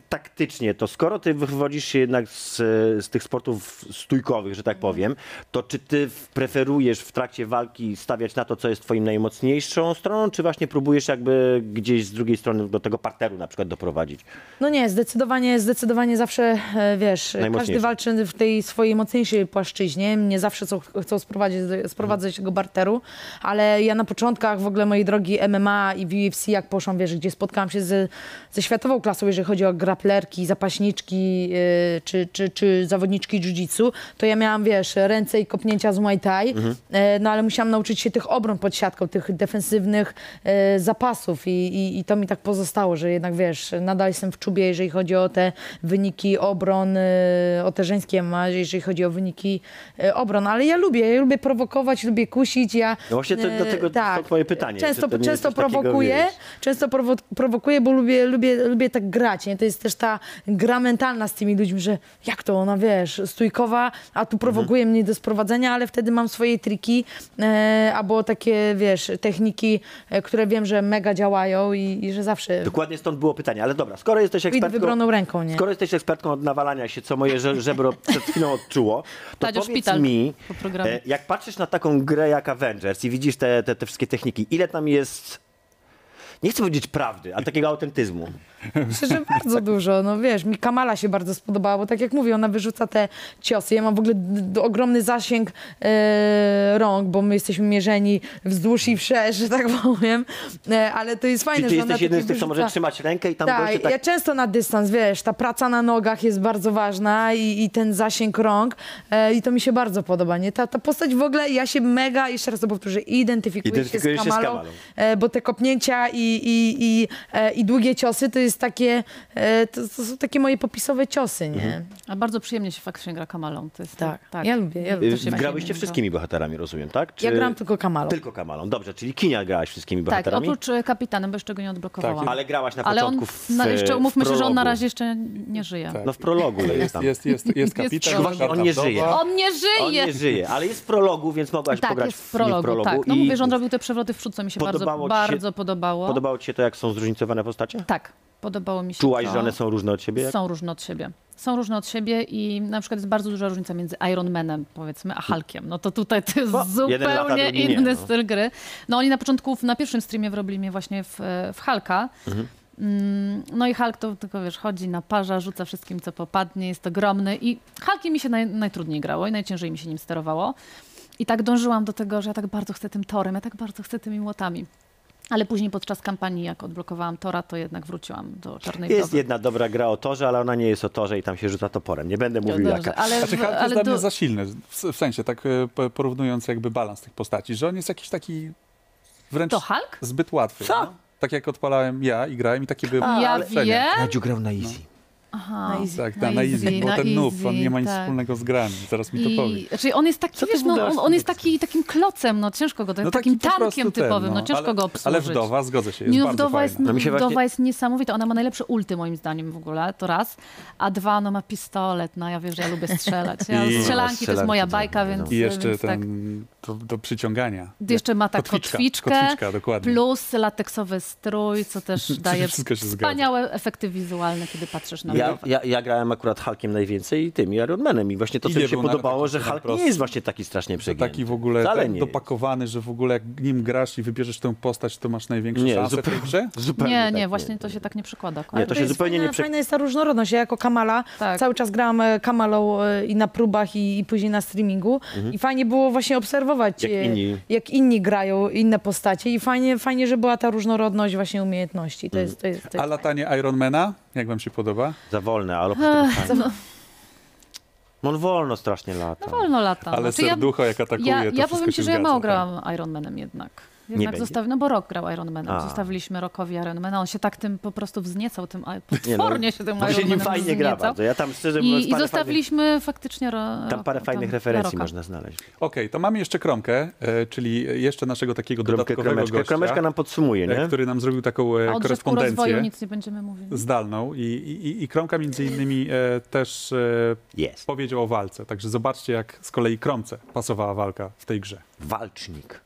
taktycznie, to skoro ty wywodzisz się jednak z, z tych sportów stójkowych, że tak powiem, to czy ty preferujesz w trakcie walki stawiać na to, co jest twoim najmocniejszą stroną, czy właśnie próbujesz jakby gdzieś z drugiej strony do tego parteru na przykład doprowadzić? No nie, zdecydowanie, zdecydowanie zawsze, e, wiesz, każdy Najmocniejszy. walczy w tej swojej mocniejszej płaszczyźnie. Nie zawsze chcą, chcą sprowadzić, sprowadzać tego barteru, ale ja na początkach w ogóle mojej drogi MMA i w UFC, jak poszłam, wiesz, gdzie spotkałam się z, ze światową klasą, jeżeli chodzi o graplerki, zapaśniczki e, czy, czy, czy zawodniczki jiu-jitsu, to ja miałam, wiesz, ręce i kopnięcia z Muay Thai, Mhm. e, no ale musiałam nauczyć się tych obron pod siatką, tych defensywnych e, zapasów i, i, i to mi tak pozostało, że jednak wiesz, nadal jestem w czubie, jeżeli chodzi o te wyniki obron, e, o te żeńskie MMA, jeżeli chodzi o wyniki obron, ale ja lubię, ja lubię prowokować, lubię kusić, ja... No właśnie to, do tego tak. twoje pytanie. Często, często prowokuję, często prowo- prowokuję, bo lubię, lubię, lubię tak grać. Nie? To jest też ta gra mentalna z tymi ludźmi, że jak to ona, wiesz, stójkowa, a tu prowokuje Mhm. mnie do sprowadzenia, ale wtedy mam swoje triki e, albo takie, wiesz, techniki, e, które wiem, że mega działają i, i że zawsze Dokładnie stąd było pytanie, ale dobra, skoro jesteś ekspertką... wybraną ręką, nie? Skoro jesteś ekspertką od nawalania się, co moje że- żebro przed chwilą odczuło, to Tadziu, powiedz szpital mi, po e, jak patrzysz na taką grę jak Avengers i widzisz te, te, te wszystkie techniki, ile tam jest Nie chcę powiedzieć prawdy, ale takiego autentyzmu. Myślę, że bardzo dużo. No wiesz, mi Kamala się bardzo spodobała, bo tak jak mówię, ona wyrzuca te ciosy. Ja mam w ogóle ogromny zasięg e, rąk, bo my jesteśmy mierzeni wzdłuż i wszerz, że tak powiem. E, ale to jest fajne, Czyli ty że jesteś jednym z takie tych, co może trzymać rękę i tam tak, goście tak... ja często na dystans, wiesz, ta praca na nogach jest bardzo ważna i, i ten zasięg rąk e, i to mi się bardzo podoba, nie? Ta, ta postać w ogóle, ja się mega, jeszcze raz to powtórzę, identyfikuję się z Identyfikujesz się z Kamalą, Kamalą. E, bo te kopnięcia i, i, i, e, i długie ciosy to jest takie, e, to, to są takie moje popisowe ciosy, nie? Mhm. A bardzo przyjemnie się faktycznie gra Kamalą. To jest, Tak, tak. ja lubię, ja lubię. Grałyście wszystkimi bohaterami, rozumiem, tak? Ja gram tylko Kamalą. Tylko Kamalą, dobrze, czyli Kinia grałaś wszystkimi Tak, bohaterami? oprócz e, kapitanem, bo jeszcze go nie odblokowałam. Ale grałaś na Ale on, początku w, na, jeszcze w umówmy się, że on na razie jeszcze nie żyje. No w prologu jest, Jest, tam. jest, jest, jest kapitan. Właśnie, on nie żyje. On nie żyje! On nie żyje, ale jest w prologu, więc mogłaś Tak, pograć jest w prologu, w prologu. tak. No mówię, że on robił te przewroty w przód, co mi się bardzo, bardzo podobało. Podobało ci się to, jak są zróżnicowane postacie? Tak, podobało mi się Czułaś, to. że one są różne od siebie? Są różne od siebie. Są różne od siebie i na przykład jest bardzo duża różnica między Iron Manem, powiedzmy, a Hulkiem. No to tutaj to jest lata, zupełnie drugi nie, inny no. styl gry. No oni na początku, na pierwszym streamie wrobili mnie właśnie w, w Hulka. Mhm. Mm, No i Hulk to tylko, wiesz, chodzi na parza, rzuca wszystkim, co popadnie, jest ogromny i Hulkiem mi się naj, najtrudniej grało i najciężej mi się nim sterowało. I tak dążyłam do tego, że ja tak bardzo chcę tym torem, ja tak bardzo chcę tymi młotami. Ale później podczas kampanii, jak odblokowałam Tora, to jednak wróciłam do Czarnej Jest Wdowy. jedna dobra gra o torze, ale ona nie jest o torze i tam się rzuca toporem. Nie będę mówił dobrze, jaka. ale- Znaczy, Hulk ale jest dla do- mnie za silny, w, w sensie tak e, po- porównując jakby balans tych postaci, że on jest jakiś taki wręcz To Hulk? zbyt łatwy. Co? No? Tak jak odpalałem ja i grałem i takie były Ja wiem. Nadziu grał na easy. Aha, Na easy. Tak, Na na, easy, easy, bo na ten easy, on nie ma nic tak. wspólnego z grami, zaraz mi to powie. I, znaczy on jest taki, wiesz, no, on, on jest taki, takim klocem, no ciężko go, No takim taki tankiem ten, typowym, no, no. ciężko ale, go obsłużyć. Ale wdowa, zgodzę się, jest Nie, no, bardzo wdowa, jest. No wdowa właśnie- jest niesamowita, ona ma najlepsze ulty moim zdaniem w ogóle, to raz. A dwa, no ma pistolet, no ja wiem, że ja lubię strzelać. Ja, I- strzelanki to jest moja bajka, więc... I jeszcze więc tak. ten, to, do przyciągania. Jeszcze ma tak kotwiczkę, kotwiczka, dokładnie. plus lateksowy strój, co też daje wspaniałe efekty wizualne, kiedy patrzysz na Ja, to. ja, ja grałem akurat Hulkiem najwięcej i tym, i Iron Manem. I właśnie to, co mi nie się podobało, że Hulk prosto. nie jest właśnie taki strasznie przegięty. Taki w ogóle Wcale tak nie dopakowany, że w ogóle jak nim grasz i wybierzesz tę postać, to masz największe Nie, szanse w tej zupełnie- grze? Zupełnie Nie, tak nie, właśnie to się tak nie przekłada. Nie, to Ale się jest zupełnie fajna, nie prze... Fajna jest ta różnorodność. Ja jako Kamala Tak. cały czas grałam e, Kamalą e, i na próbach i, i później na streamingu. I fajnie było właśnie obserwować, Mhm. Jak e, inni. jak inni grają, inne postacie. I fajnie, fajnie, że była ta różnorodność właśnie umiejętności. To jest, to jest, to jest A latanie Ironmana, jak wam się podoba? Za wolne, ale fajnie. No on wolno strasznie lata. No wolno lata. Ale Znaczy, serducho jak atakuje, ja, to ja powiem się ci, że ja mało tak. grałam Ironmanem jednak. Jednak zostawi, no bo rok grał Ironmanem. A. Zostawiliśmy rokowi Ironmana. On się tak tym po prostu wzniecał, tym Nie, no, potwornie się tym bo się nim Ironmanem fajnie gra bardzo. Ja tam szczerze mówiąc I, i zostawiliśmy faktycznie ro, fajnych, tam parę fajnych tam, referencji można znaleźć. Okej, to mamy jeszcze Kromkę, e, czyli jeszcze naszego takiego Kromkę, dodatkowego kromeczkę. gościa, Kromeczka nam podsumuje, e, nie? który nam zrobił taką e, A o drzewku rozwoju korespondencję nic nie będziemy mówili. zdalną i, i, i Kromka między innymi e, też e, Jest. powiedział o walce, także zobaczcie jak z kolei Kromce pasowała walka w tej grze. Walcznik.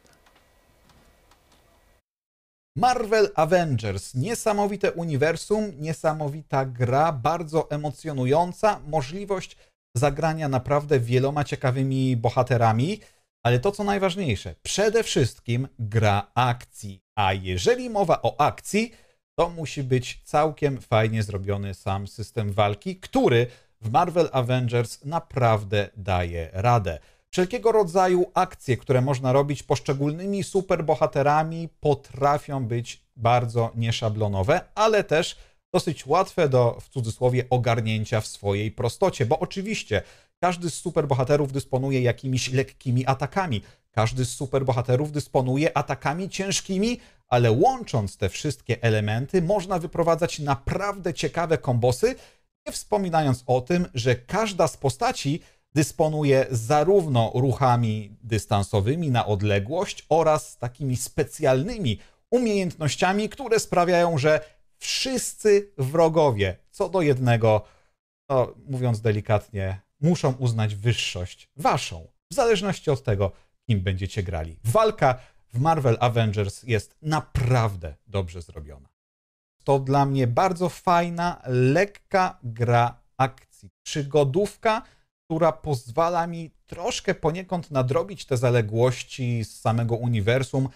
Marvel Avengers. Niesamowite uniwersum, niesamowita gra, bardzo emocjonująca, możliwość zagrania naprawdę wieloma ciekawymi bohaterami, ale to co najważniejsze, przede wszystkim gra akcji. A jeżeli mowa o akcji, to musi być całkiem fajnie zrobiony sam system walki, który w Marvel Avengers naprawdę daje radę. Wszelkiego rodzaju akcje, które można robić poszczególnymi superbohaterami, potrafią być bardzo nieszablonowe, ale też dosyć łatwe do, w cudzysłowie, ogarnięcia w swojej prostocie, bo oczywiście każdy z superbohaterów dysponuje jakimiś lekkimi atakami, każdy z superbohaterów dysponuje atakami ciężkimi, ale łącząc te wszystkie elementy, można wyprowadzać naprawdę ciekawe kombosy, nie wspominając o tym, że każda z postaci dysponuje zarówno ruchami dystansowymi na odległość oraz takimi specjalnymi umiejętnościami, które sprawiają, że wszyscy wrogowie co do jednego, no, mówiąc delikatnie, muszą uznać wyższość waszą, w zależności od tego, kim będziecie grali. Walka w Marvel Avengers jest naprawdę dobrze zrobiona. To dla mnie bardzo fajna, lekka gra akcji. Przygodówka, która pozwala mi troszkę poniekąd nadrobić te zaległości z samego uniwersum,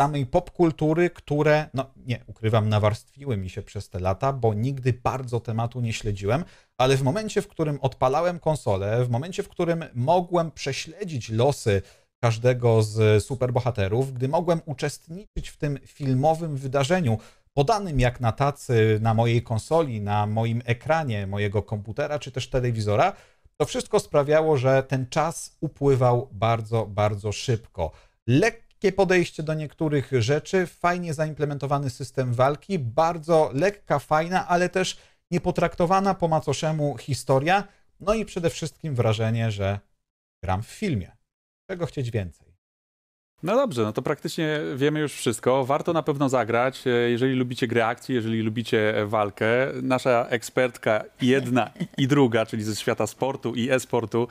samej popkultury, które, no nie, ukrywam, nawarstwiły mi się przez te lata, bo nigdy bardzo tematu nie śledziłem, ale w momencie, w którym odpalałem konsolę, w momencie, w którym mogłem prześledzić losy każdego z superbohaterów, gdy mogłem uczestniczyć w tym filmowym wydarzeniu, podanym jak na tacy na mojej konsoli, na moim ekranie mojego komputera czy też telewizora, to wszystko sprawiało, że ten czas upływał bardzo, bardzo szybko. Lekkie podejście do niektórych rzeczy, fajnie zaimplementowany system walki, bardzo lekka, fajna, ale też niepotraktowana po macoszemu historia, no i przede wszystkim wrażenie, że gram w filmie. Czego chcieć więcej? No dobrze, no to praktycznie wiemy już wszystko. Warto na pewno zagrać, e, jeżeli lubicie gry akcji, jeżeli lubicie e, walkę. Nasza ekspertka jedna i druga, czyli ze świata sportu i e-sportu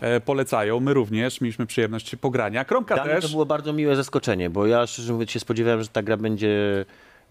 e, polecają. My również mieliśmy przyjemność pogrania. Kromka Dla mnie też. to było bardzo miłe zaskoczenie, bo ja szczerze mówiąc się spodziewałem, że ta gra będzie,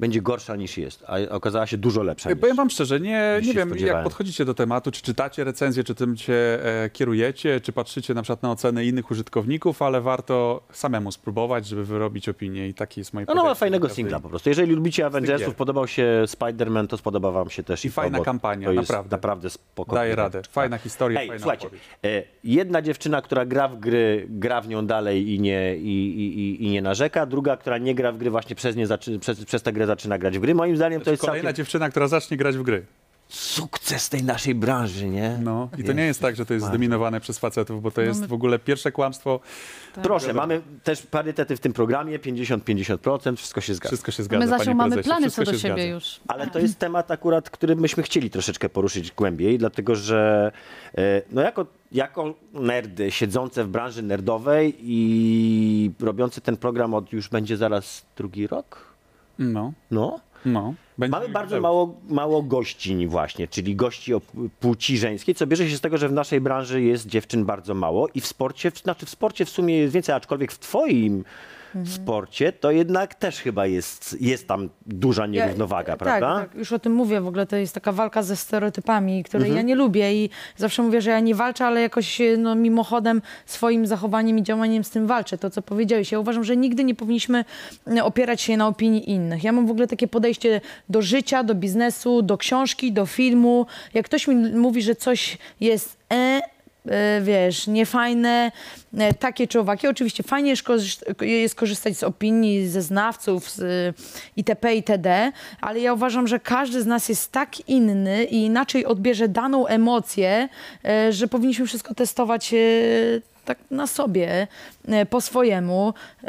będzie gorsza niż jest, a okazała się dużo lepsza. Niż. Powiem wam szczerze, nie, nie wiem jak podchodzicie do tematu, czy czytacie recenzje, czy tym się e, kierujecie, czy patrzycie na przykład na oceny innych użytkowników, ale warto samemu spróbować, żeby wyrobić opinię i taki jest moje No, no ma fajnego singla po prostu. Jeżeli lubicie Avengersów, podobał się Spider-Man, to spodoba wam się też I to, fajna kampania, to naprawdę. naprawdę spokojnie. Daje radę. Fajna historia, Ej, fajna słuchajcie, e, jedna dziewczyna, która gra w gry, gra w nią dalej i nie, i, i, i, i nie narzeka, druga, która nie gra w gry, właśnie przez, nie przez, przez tę grę zaczyna grać w gry. Moim zdaniem to jest Kolejna całkiem dziewczyna, która zacznie grać w gry. sukces tej naszej branży, nie? No i to nie jest tak, że to jest zdominowane przez facetów, bo to jest w ogóle pierwsze kłamstwo. Proszę, mamy też parytety w tym programie, 50-50%, wszystko się zgadza. Wszystko się zgadza, My panie mamy prezesie, plany wszystko co do siebie zgadza. już. Ale to jest temat akurat, który myśmy chcieli troszeczkę poruszyć głębiej, dlatego że e, no jako, jako nerdy siedzące w branży nerdowej i robiące ten program od już będzie zaraz drugi rok, No, no, no. Mamy bardzo mało, mało gościń właśnie, czyli gości o płci żeńskiej, co bierze się z tego, że w naszej branży jest dziewczyn bardzo mało i w sporcie, znaczy w sporcie w sumie jest więcej, aczkolwiek w twoim sporcie to jednak też chyba jest, jest tam duża nierównowaga, prawda? Tak, tak, już o tym mówię. W ogóle to jest taka walka ze stereotypami, której Mhm. ja nie lubię i zawsze mówię, że ja nie walczę, ale jakoś no, mimochodem swoim zachowaniem i działaniem z tym walczę. To, co powiedziałeś. Ja uważam, że nigdy nie powinniśmy e, opierać się na opinii innych. Ja mam w ogóle takie podejście do życia, do biznesu, do książki, do filmu. Jak ktoś mi mówi, że coś jest e, wiesz, niefajne, e, takie czy owakie. Oczywiście fajnie jest korzyst- jest korzystać z opinii, ze znawców z, e, itp. itd., ale ja uważam, że każdy z nas jest tak inny i inaczej odbierze daną emocję, e, że powinniśmy wszystko testować e, tak na sobie, e, po swojemu. e,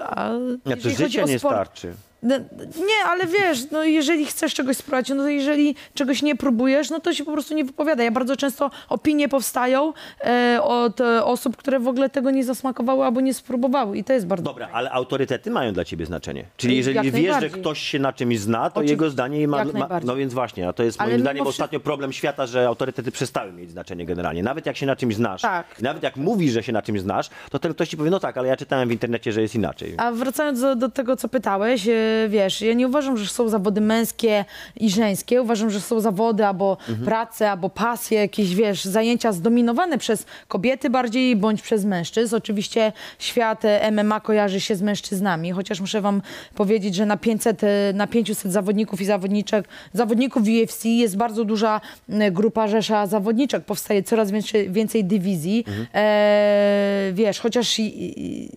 A to życie nie starczy. No, Nie, ale wiesz, no jeżeli chcesz czegoś spróbować, no to jeżeli czegoś nie próbujesz, no to się po prostu nie wypowiada. Ja bardzo często opinie powstają e, od osób, które w ogóle tego nie zasmakowały albo nie spróbowały i to jest bardzo Dobra, ale autorytety mają dla ciebie znaczenie. Czyli jeżeli wiesz, że ktoś się na czymś zna, to Oczywiście, jego zdanie ma, ma... No więc właśnie, a to jest Ale moim mimo zdaniem ostatnio problem świata, że autorytety przestały mieć znaczenie generalnie. Nawet jak się na czymś znasz, Tak. nawet jak mówisz, że się na czymś znasz, to ten ktoś ci powie, no tak, ale ja czytałem w internecie, że jest inaczej. A wracając do, do tego, co pytałeś, e, wiesz, ja nie uważam, że są zawody męskie i żeńskie. Uważam, że są zawody albo Mhm. prace, albo pasje, jakieś, wiesz, zajęcia zdominowane przez kobiety bardziej bądź przez mężczyzn. Oczywiście świat e, MMA kojarzy się z mężczyznami, chociaż muszę wam powiedzieć, że na 500, e, na 500 zawodników i zawodniczek, zawodników UFC jest bardzo duża grupa rzesza zawodniczek. Powstaje coraz więcej, więcej dywizji. E, wiesz, chociaż i, i,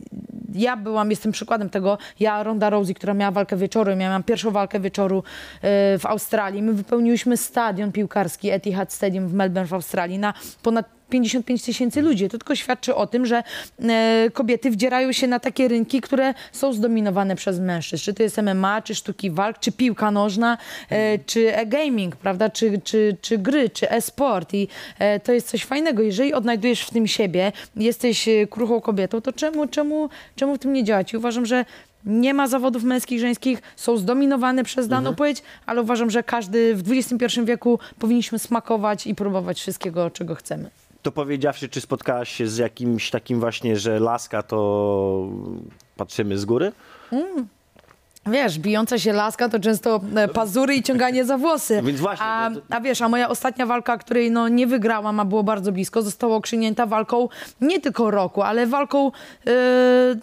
ja byłam, jestem przykładem tego, ja Ronda Rousey, która miała walkę wieczoru, ja miałam pierwszą walkę wieczoru e, w Australii. My wypełniłyśmy stadion piłkarski Etihad Stadium w Melbourne w Australii na ponad 55 tysięcy ludzi. To tylko świadczy o tym, że e, kobiety wdzierają się na takie rynki, które są zdominowane przez mężczyzn. Czy to jest MMA, czy sztuki walk, czy piłka nożna, e, czy e-gaming, prawda, czy, czy, czy gry, czy e-sport. I e, to jest coś fajnego. Jeżeli odnajdujesz w tym siebie, jesteś e, kruchą kobietą, to czemu, czemu, czemu w tym nie działać? I uważam, że nie ma zawodów męskich, żeńskich, są zdominowane przez daną Mhm. płeć, ale uważam, że każdy w XXI wieku powinniśmy smakować i próbować wszystkiego, czego chcemy. To powiedziawszy, czy spotkałaś się z jakimś takim właśnie, że laska to patrzymy z góry? Mm. Wiesz, bijąca się laska to często e, pazury i ciąganie za włosy. Więc właśnie, A, no to- a wiesz, a moja ostatnia walka, której no, nie wygrałam, a było bardzo blisko, została okrzynięta walką nie tylko roku, ale walką e,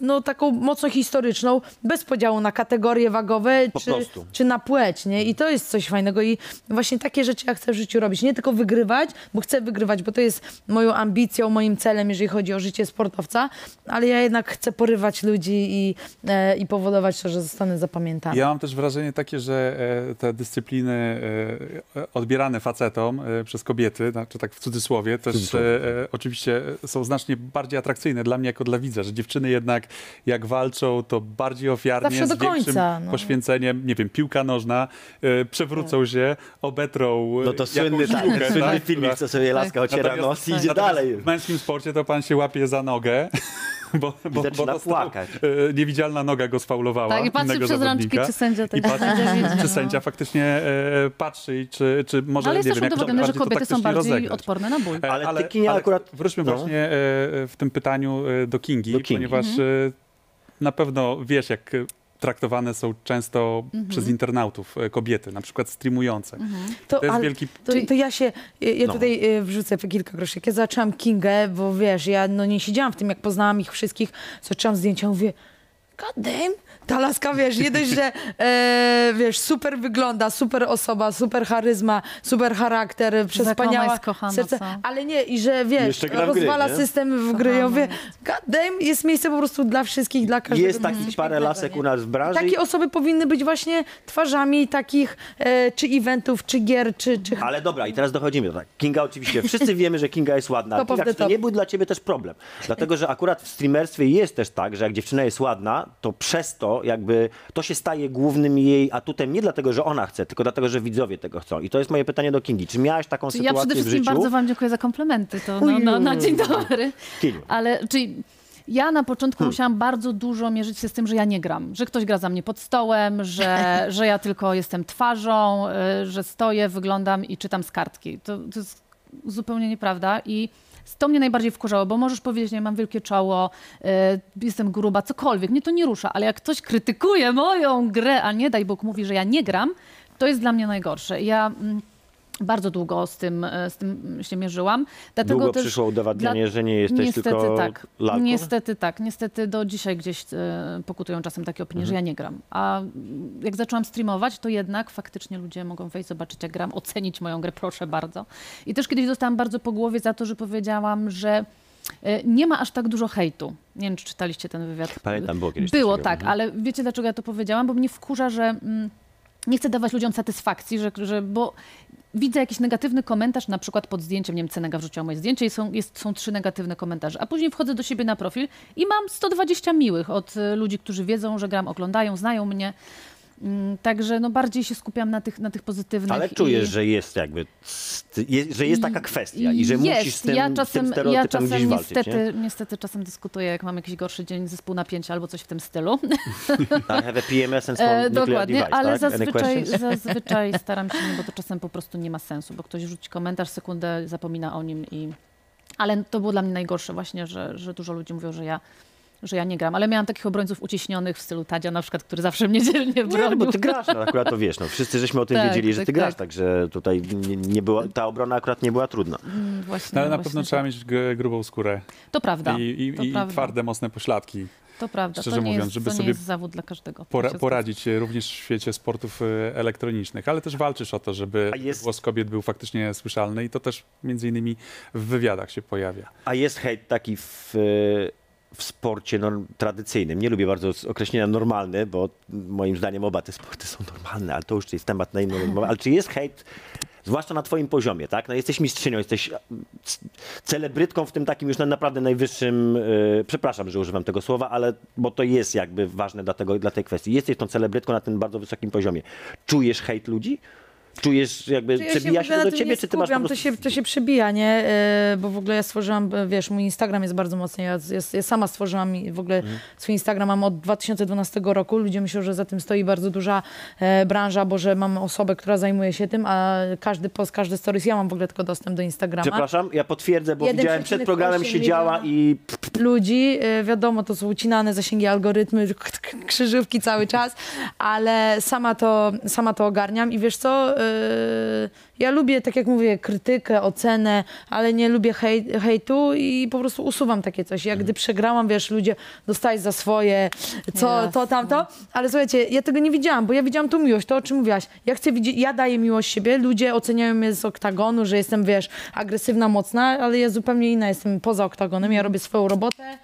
no, taką mocno historyczną, bez podziału na kategorie wagowe czy, czy na płeć, nie? I to jest coś fajnego i właśnie takie rzeczy ja chcę w życiu robić. Nie tylko wygrywać, bo chcę wygrywać, bo to jest moją ambicją, moim celem, jeżeli chodzi o życie sportowca, ale ja jednak chcę porywać ludzi i, e, i powodować to, że zostanę zapamiętany. Ja mam też wrażenie takie, że e, te dyscypliny e, odbierane facetom e, przez kobiety, znaczy tak w cudzysłowie, też cudzysłowie, e, oczywiście są znacznie bardziej atrakcyjne dla mnie jako dla widza, że dziewczyny jednak jak walczą, to bardziej ofiarnie, Zawsze z do większym końca, no. poświęceniem, nie wiem, piłka nożna, e, przewrócą się, obetrą No to e, słynny, tak, piłkę, słynny tak, filmik, co sobie laska ociera nos i idzie dalej. W męskim sporcie to pan się łapie za nogę, bo, bo, zaczyna bo dostał, płakać. e, niewidzialna noga go sfaulowała. Tak, i patrzy przez rączki, czy sędzia też I patrzy, czy sędzia faktycznie e, patrzy i czy, czy może, Ale jest nie też wiem, jak udowodnione, że kobiety są bardziej rozegrać. odporne na ból. E, Ale ale, ale akurat- Wróćmy no. właśnie e, w tym pytaniu e, do Kingi, Do Kingi. ponieważ Mhm. e, na pewno wiesz, jak traktowane są często Mhm. przez internautów e, kobiety, na przykład streamujące. To, jest ale- wielki... To, to ja się, ja, No. tutaj e, wrzucę kilka groszy. Jak ja zaczęłam Kingę, bo wiesz, ja no nie siedziałam w tym, jak poznałam ich wszystkich, zaczęłam zdjęcia, mówię, god damn, ta laska, wiesz, nie dość, że e, wiesz, super wygląda, super osoba, super charyzma, super charakter, kochana, serce, co? ale nie, i że wiesz, Jeszcze gra w gry, rozwala nie? system w gry. Ja mówię, god damn, jest miejsce po prostu dla wszystkich, dla każdego. Jest takich parę lasek nie? u nas w branży. Takie osoby powinny być właśnie twarzami takich e, czy eventów, czy gier, czy, czy Ale dobra, i teraz dochodzimy do tak. Kinga oczywiście, wszyscy wiemy, że Kinga jest ładna. ale Top of Kinga, the czy to top. nie był dla ciebie też problem. Dlatego, że akurat w streamerstwie jest też tak, że jak dziewczyna jest ładna, to przez to jakby to się staje głównym jej atutem nie dlatego, że ona chce, tylko dlatego, że widzowie tego chcą. I to jest moje pytanie do Kingi. Czy miałaś taką Czy ja sytuację przede w wszystkim życiu? bardzo wam dziękuję za komplementy. To no, no, na dzień dobry. Kiniu. Ale czyli ja na początku musiałam bardzo dużo mierzyć się z tym, że ja nie gram, że ktoś gra za mnie pod stołem, że, że ja tylko jestem twarzą, y, że stoję, wyglądam i czytam z kartki. To, to jest zupełnie nieprawda i to mnie najbardziej wkurzało, bo możesz powiedzieć, nie mam wielkie czoło, y, jestem gruba, cokolwiek, mnie to nie rusza, ale jak ktoś krytykuje moją grę, a nie daj Bóg mówi, że ja nie gram, to jest dla mnie najgorsze. Ja mm, bardzo długo z tym, e, z tym się mierzyłam. Dlatego Długo też przyszło udowadnianie, dla- że nie jesteś niestety tylko tak. lalką? Niestety tak. Niestety do dzisiaj gdzieś e, pokutują czasem takie opinie, że ja nie gram. A jak zaczęłam streamować, to jednak faktycznie ludzie mogą wejść, zobaczyć jak gram, ocenić moją grę, proszę bardzo. I też kiedyś dostałam bardzo po głowie za to, że powiedziałam, że e, nie ma aż tak dużo hejtu. Nie wiem, czy czytaliście ten wywiad. Pamiętam, było kiedyś Było tak, Mhm. ale wiecie dlaczego ja to powiedziałam? Bo mnie wkurza, że mm, nie chcę dawać ludziom satysfakcji, że, że bo widzę jakiś negatywny komentarz, na przykład pod zdjęciem, nie wiem, Cenega wrzuciła moje zdjęcie i są, jest, są trzy negatywne komentarze, a później wchodzę do siebie na profil i mam 120 miłych od y, ludzi, którzy wiedzą, że gram, oglądają, znają mnie. Mm, Także no bardziej się skupiam na tych, na tych pozytywnych. Ale czujesz, i... że jest jakby, że jest taka kwestia i że jest. musisz z tym, ja tym czasem, stereotypem ja czasem gdzieś walczyć, niestety, nie? niestety czasem dyskutuję, jak mam jakiś gorszy dzień, zespół napięcia albo coś w tym stylu. I have a PMS and E, dokładnie, device, ale tak? Zazwyczaj, zazwyczaj staram się, nie, bo to czasem po prostu nie ma sensu, bo ktoś rzuci komentarz, sekundę zapomina o nim i... Ale to było dla mnie najgorsze właśnie, że, że dużo ludzi mówią, że ja, że ja nie gram. Ale miałam takich obrońców uciśnionych w stylu Tadzia na przykład, który zawsze mnie dzielnie Nie, bronił. no bo ty grasz, no, akurat to wiesz, no, wszyscy żeśmy o tym Tak, wiedzieli, że tak, ty grasz, tak. także tutaj nie, nie była, ta obrona akurat nie była trudna. Mm, Właśnie, No, ale na właśnie pewno tak. trzeba mieć grubą skórę. To prawda, I, i, to i prawda. twarde, mocne pośladki. To prawda, Szczerze to nie, mówiąc, jest, żeby to nie sobie jest zawód dla każdego. Pora, To się poradzić się również w świecie sportów e, elektronicznych, ale też walczysz o to, żeby głos kobiet był faktycznie słyszalny i to też między innymi w wywiadach się pojawia. A jest hejt taki w, w sporcie norm, tradycyjnym. Nie lubię bardzo określenia normalny, bo moim zdaniem oba te sporty są normalne, ale to już jest temat na inną rozmowę. Ale czy jest hejt, zwłaszcza na twoim poziomie, tak? No jesteś mistrzynią, jesteś c- celebrytką w tym takim już na naprawdę najwyższym, e, przepraszam, że używam tego słowa, ale bo to jest jakby ważne dla, tego, dla tej kwestii. Jesteś tą celebrytką na tym bardzo wysokim poziomie. Czujesz hejt ludzi? Czujesz, jakby Czy ja przebija się, to do ciebie, czy ty masz po prostu... to, się, to się przebija, nie? E, Bo w ogóle ja stworzyłam, e, wiesz, mój Instagram jest bardzo mocny. Ja, ja, ja sama stworzyłam i w ogóle Mhm. swój Instagram mam od 2012 roku. Ludzie myślą, że za tym stoi bardzo duża e, branża, bo że mam osobę, która zajmuje się tym, a każdy post, każdy stories, ja mam w ogóle tylko dostęp do Instagrama. Przepraszam, ja potwierdzę, bo 1,8 widziałem przed programem siedziała i ludzi. E, Wiadomo, to są ucinane zasięgi algorytmy, krzyżówki cały czas, ale sama to, sama to ogarniam i wiesz co, ja lubię, tak jak mówię, krytykę, ocenę, ale nie lubię hej, hejtu i po prostu usuwam takie coś. Jak gdy przegrałam, wiesz, ludzie dostali za swoje, co, to, tamto, ale słuchajcie, ja tego nie widziałam, bo ja widziałam tu miłość, to o czym mówiłaś. Ja chcę widzieć, ja daję miłość siebie, ludzie oceniają mnie z oktagonu, że jestem, wiesz, agresywna, mocna, ale ja zupełnie inna jestem poza oktagonem, ja robię swoją robotę,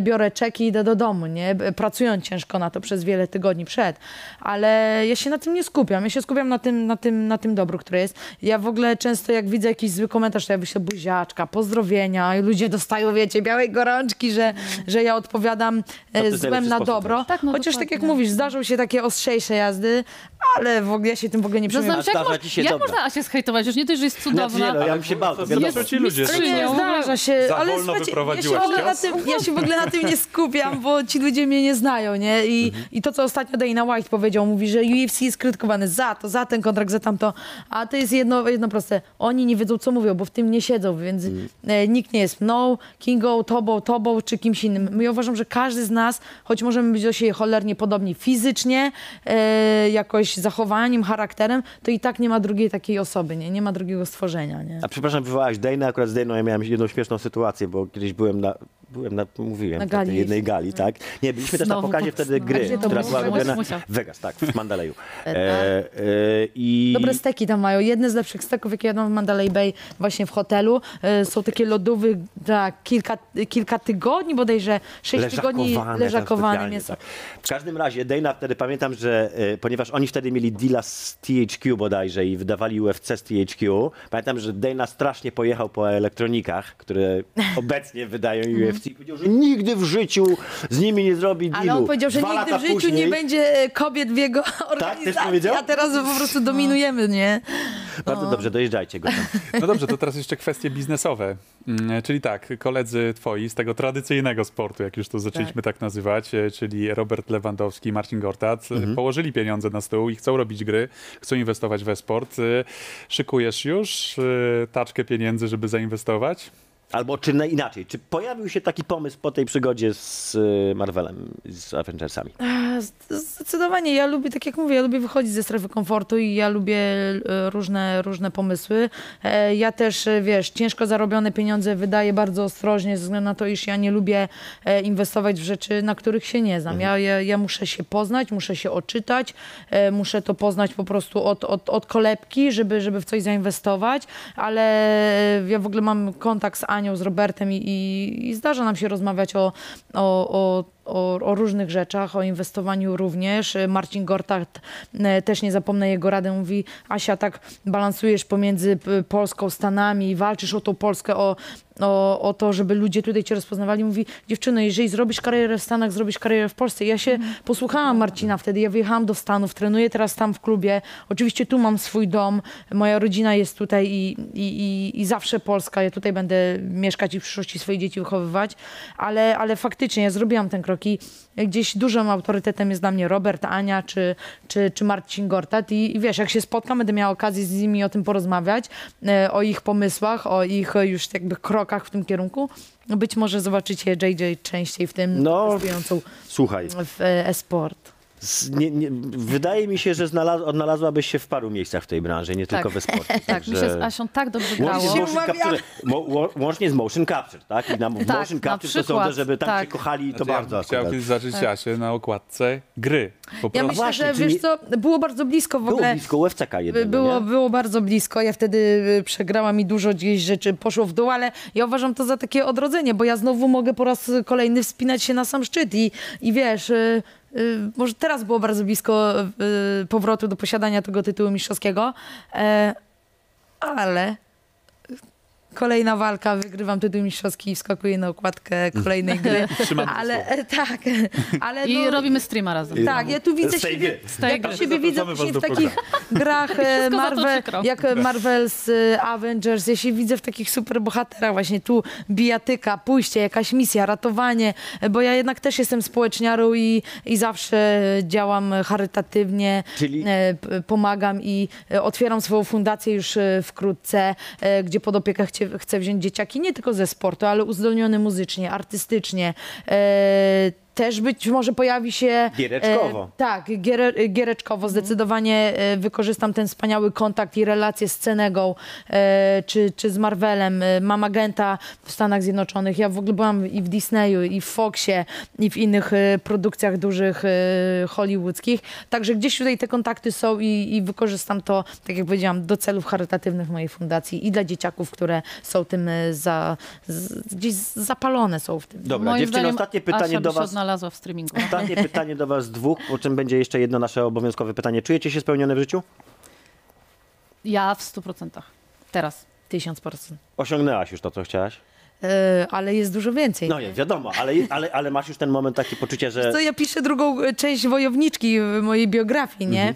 biorę czeki i idę do domu, nie? B- Pracując ciężko na to przez wiele tygodni przed. Ale ja się na tym nie skupiam. Ja się skupiam na tym, na tym, na tym dobru, które jest. Ja w ogóle często jak widzę jakiś zły komentarz, to ja wyślę buziaczka, pozdrowienia i ludzie dostają, wiecie, białej gorączki, że, że ja odpowiadam To e, ty złem na sposób dobro. też. no Chociaż tak jak mówisz, zdarzą się takie ostrzejsze jazdy, ale w ogóle ja się tym w ogóle nie przejmuję. Się, jak, ci się jak dobra. można Asię zhejtować? Już nie dość, że jest cudowna. Znaczy nie, no, ja bym się bał, to wiadomo. Zobaczą ci ludzie. Nie, zdarza się, Za ale wolno słuchajcie, ja się, wyprowadziłaś w ogóle na tym, ja się w ogóle na tym nie skupiam, bo ci ludzie mnie nie znają, nie? I, i to, co ostatnio Dana White powiedział, mówi, że UFC jest krytykowany za to, za ten kontrakt, za tamto, a to jest jedno, jedno proste. Oni nie wiedzą, co mówią, bo w tym nie siedzą, więc e, nikt nie jest mną, Kingą, tobą, tobą, czy kimś innym. Ja uważam, że każdy z nas, choć możemy być do siebie cholernie podobni fizycznie, e, jakoś zachowaniem, charakterem, to i tak nie ma drugiej takiej osoby, nie? Nie ma drugiego stworzenia, nie? A przepraszam, wywołałaś Dana, akurat z Daną ja miałem jedną śmieszną sytuację, bo kiedyś byłem na, byłem na, mówiłem, Na na gali. tej jednej gali, tak? Nie, byliśmy też na Znowu pokazie po- wtedy gry, Gdzie to która było? była robiona Musiał. w Vegas, tak, w Mandaleju. E, E, I Dobre steki tam mają. Jedne z lepszych steków, jakie jadłam w Mandalay Bay właśnie w hotelu. E, Są takie lodówy, tak, kilka, kilka tygodni, bodajże sześć tygodni Leżakowane mięso. Tak. W każdym razie Dana wtedy pamiętam, że e, ponieważ oni wtedy mieli deala z THQ bodajże i wydawali UFC z THQ, pamiętam, że Dana strasznie pojechał po elektronikach, które obecnie wydają UFC i powiedział, że nigdy w życiu z nimi nie zrobi dealu. Ale on powiedział, że Dwa nigdy w życiu później, Tak, nie będzie kobiet w jego organizacji, powiedział? a teraz po prostu dominujemy, nie? Bardzo dobrze, dojeżdżajcie go tam. No dobrze, to teraz jeszcze kwestie biznesowe. Mm, Czyli tak, koledzy twoi z tego tradycyjnego sportu, jak już to zaczęliśmy tak, nazywać, e, czyli Robert Lewandowski i Marcin Gortat, e, położyli pieniądze na stół i chcą robić gry, chcą inwestować we sport. E, Szykujesz już taczkę pieniędzy, żeby zainwestować? Albo czy na inaczej, czy pojawił się taki pomysł po tej przygodzie z y, Marvelem, z Avengersami? Z- Zdecydowanie. Ja lubię, tak jak mówię, ja lubię wychodzić ze strefy komfortu i ja lubię e, różne, różne pomysły. E, Ja też, e, wiesz, ciężko zarobione pieniądze wydaję bardzo ostrożnie, ze względu na to, iż ja nie lubię e, inwestować w rzeczy, na których się nie znam. Ja, ja, ja muszę się poznać, muszę się oczytać, e, muszę to poznać po prostu od, od, od kolebki, żeby, żeby w coś zainwestować, ale ja w ogóle mam kontakt z Anią, z Robertem i, i, i zdarza nam się rozmawiać o, o, o o, o różnych rzeczach, o inwestowaniu również. Marcin Gortat, e, też nie zapomnę jego rady, mówi Asia, tak balansujesz pomiędzy Polską, Stanami, walczysz o tą Polskę, o, o, o to, żeby ludzie tutaj cię rozpoznawali. Mówi, dziewczyno, jeżeli zrobisz karierę w Stanach, zrobisz karierę w Polsce. Ja się posłuchałam Marcina wtedy, ja wyjechałam do Stanów, trenuję teraz tam w klubie. Oczywiście tu mam swój dom, moja rodzina jest tutaj i, i, i, i zawsze Polska. Ja tutaj będę mieszkać i w przyszłości swoje dzieci wychowywać, ale, ale faktycznie ja zrobiłam ten krok i gdzieś dużym autorytetem jest dla mnie Robert, Ania czy, czy, czy Marcin Gortat I, i wiesz, jak się spotkam, będę miała okazję z nimi o tym porozmawiać, e, o ich pomysłach, o ich e, już jakby krokach w tym kierunku. Być może zobaczycie JJ częściej w tym No, Słuchaj, w e, e-sport. Z- nie, nie, wydaje mi się, że znalaz, odnalazłabyś się w paru miejscach w tej branży, nie tylko we sporcie. Tak, mi się z Asią tak dobrze grało. Łącznie z, motion capture, mo, łącznie z motion capture, tak? I na w Tak, motion na capture to przykład, sądzę, żeby tam tak. się kochali, to Znaczy, ja bardzo. Chciał akurat. kiedyś zacząć Tak. Asię na okładce gry. Po Ja myślę, właśnie, że wiesz co, było bardzo blisko w Było ogóle. blisko UFCK jednego, Było, nie? było bardzo blisko. Ja wtedy y, przegrałam i dużo gdzieś rzeczy poszło w dół, ale ja uważam to za takie odrodzenie, bo ja znowu mogę po raz kolejny wspinać się na sam szczyt i, i wiesz, y, może teraz było bardzo blisko y, powrotu do posiadania tego tytułu mistrzowskiego, e, ale kolejna walka, wygrywam tytuł mistrzowski i wskakuję na okładkę kolejnej gry. Ale e, tak, ale I no, robimy streama razem. tak, ja tu widzę tej siebie, gry. Ja tu siebie widzę Zapraszamy właśnie w do takich grach e, Wszystko za to Marvel, przykro. jak Marvel's e, Avengers, ja się widzę w takich super bohaterach właśnie tu bijatyka, pójście, jakaś misja, ratowanie, e, bo ja jednak też jestem społeczniarą i, i zawsze działam charytatywnie, Czyli- e, p- pomagam i e, otwieram swoją fundację już e, wkrótce, e, gdzie pod opiekę chcie, chcę wziąć dzieciaki nie tylko ze sportu, ale uzdolnione muzycznie, artystycznie. E, też być może pojawi się... Giereczkowo. E, tak, giere, giereczkowo. Zdecydowanie e, wykorzystam ten wspaniały kontakt i relacje z Cenegą e, czy, czy z Marvelem. E, Mam agenta w Stanach Zjednoczonych. Ja w ogóle byłam i w Disneyu, i w Foxie, i w innych e, produkcjach dużych e, hollywoodzkich. Także gdzieś tutaj te kontakty są i, i wykorzystam to, tak jak powiedziałam, do celów charytatywnych mojej fundacji i dla dzieciaków, które są tym e, za, z, gdzieś zapalone są w tym. Dobra, Moim dziewczyny, zdaniem ostatnie pytanie do was. Odnalazła w streamingu. Ostatnie pytanie do was dwóch, po czym będzie jeszcze jedno nasze obowiązkowe pytanie. Czujecie się spełnione w życiu? Ja w 100%. Teraz. Tysiąc procent. Osiągnęłaś już to, co chciałaś? E, ale jest dużo więcej. No nie, wiadomo, ale, ale, ale masz już ten moment taki poczucie, że... Co ja piszę drugą e, część wojowniczki w mojej biografii, nie?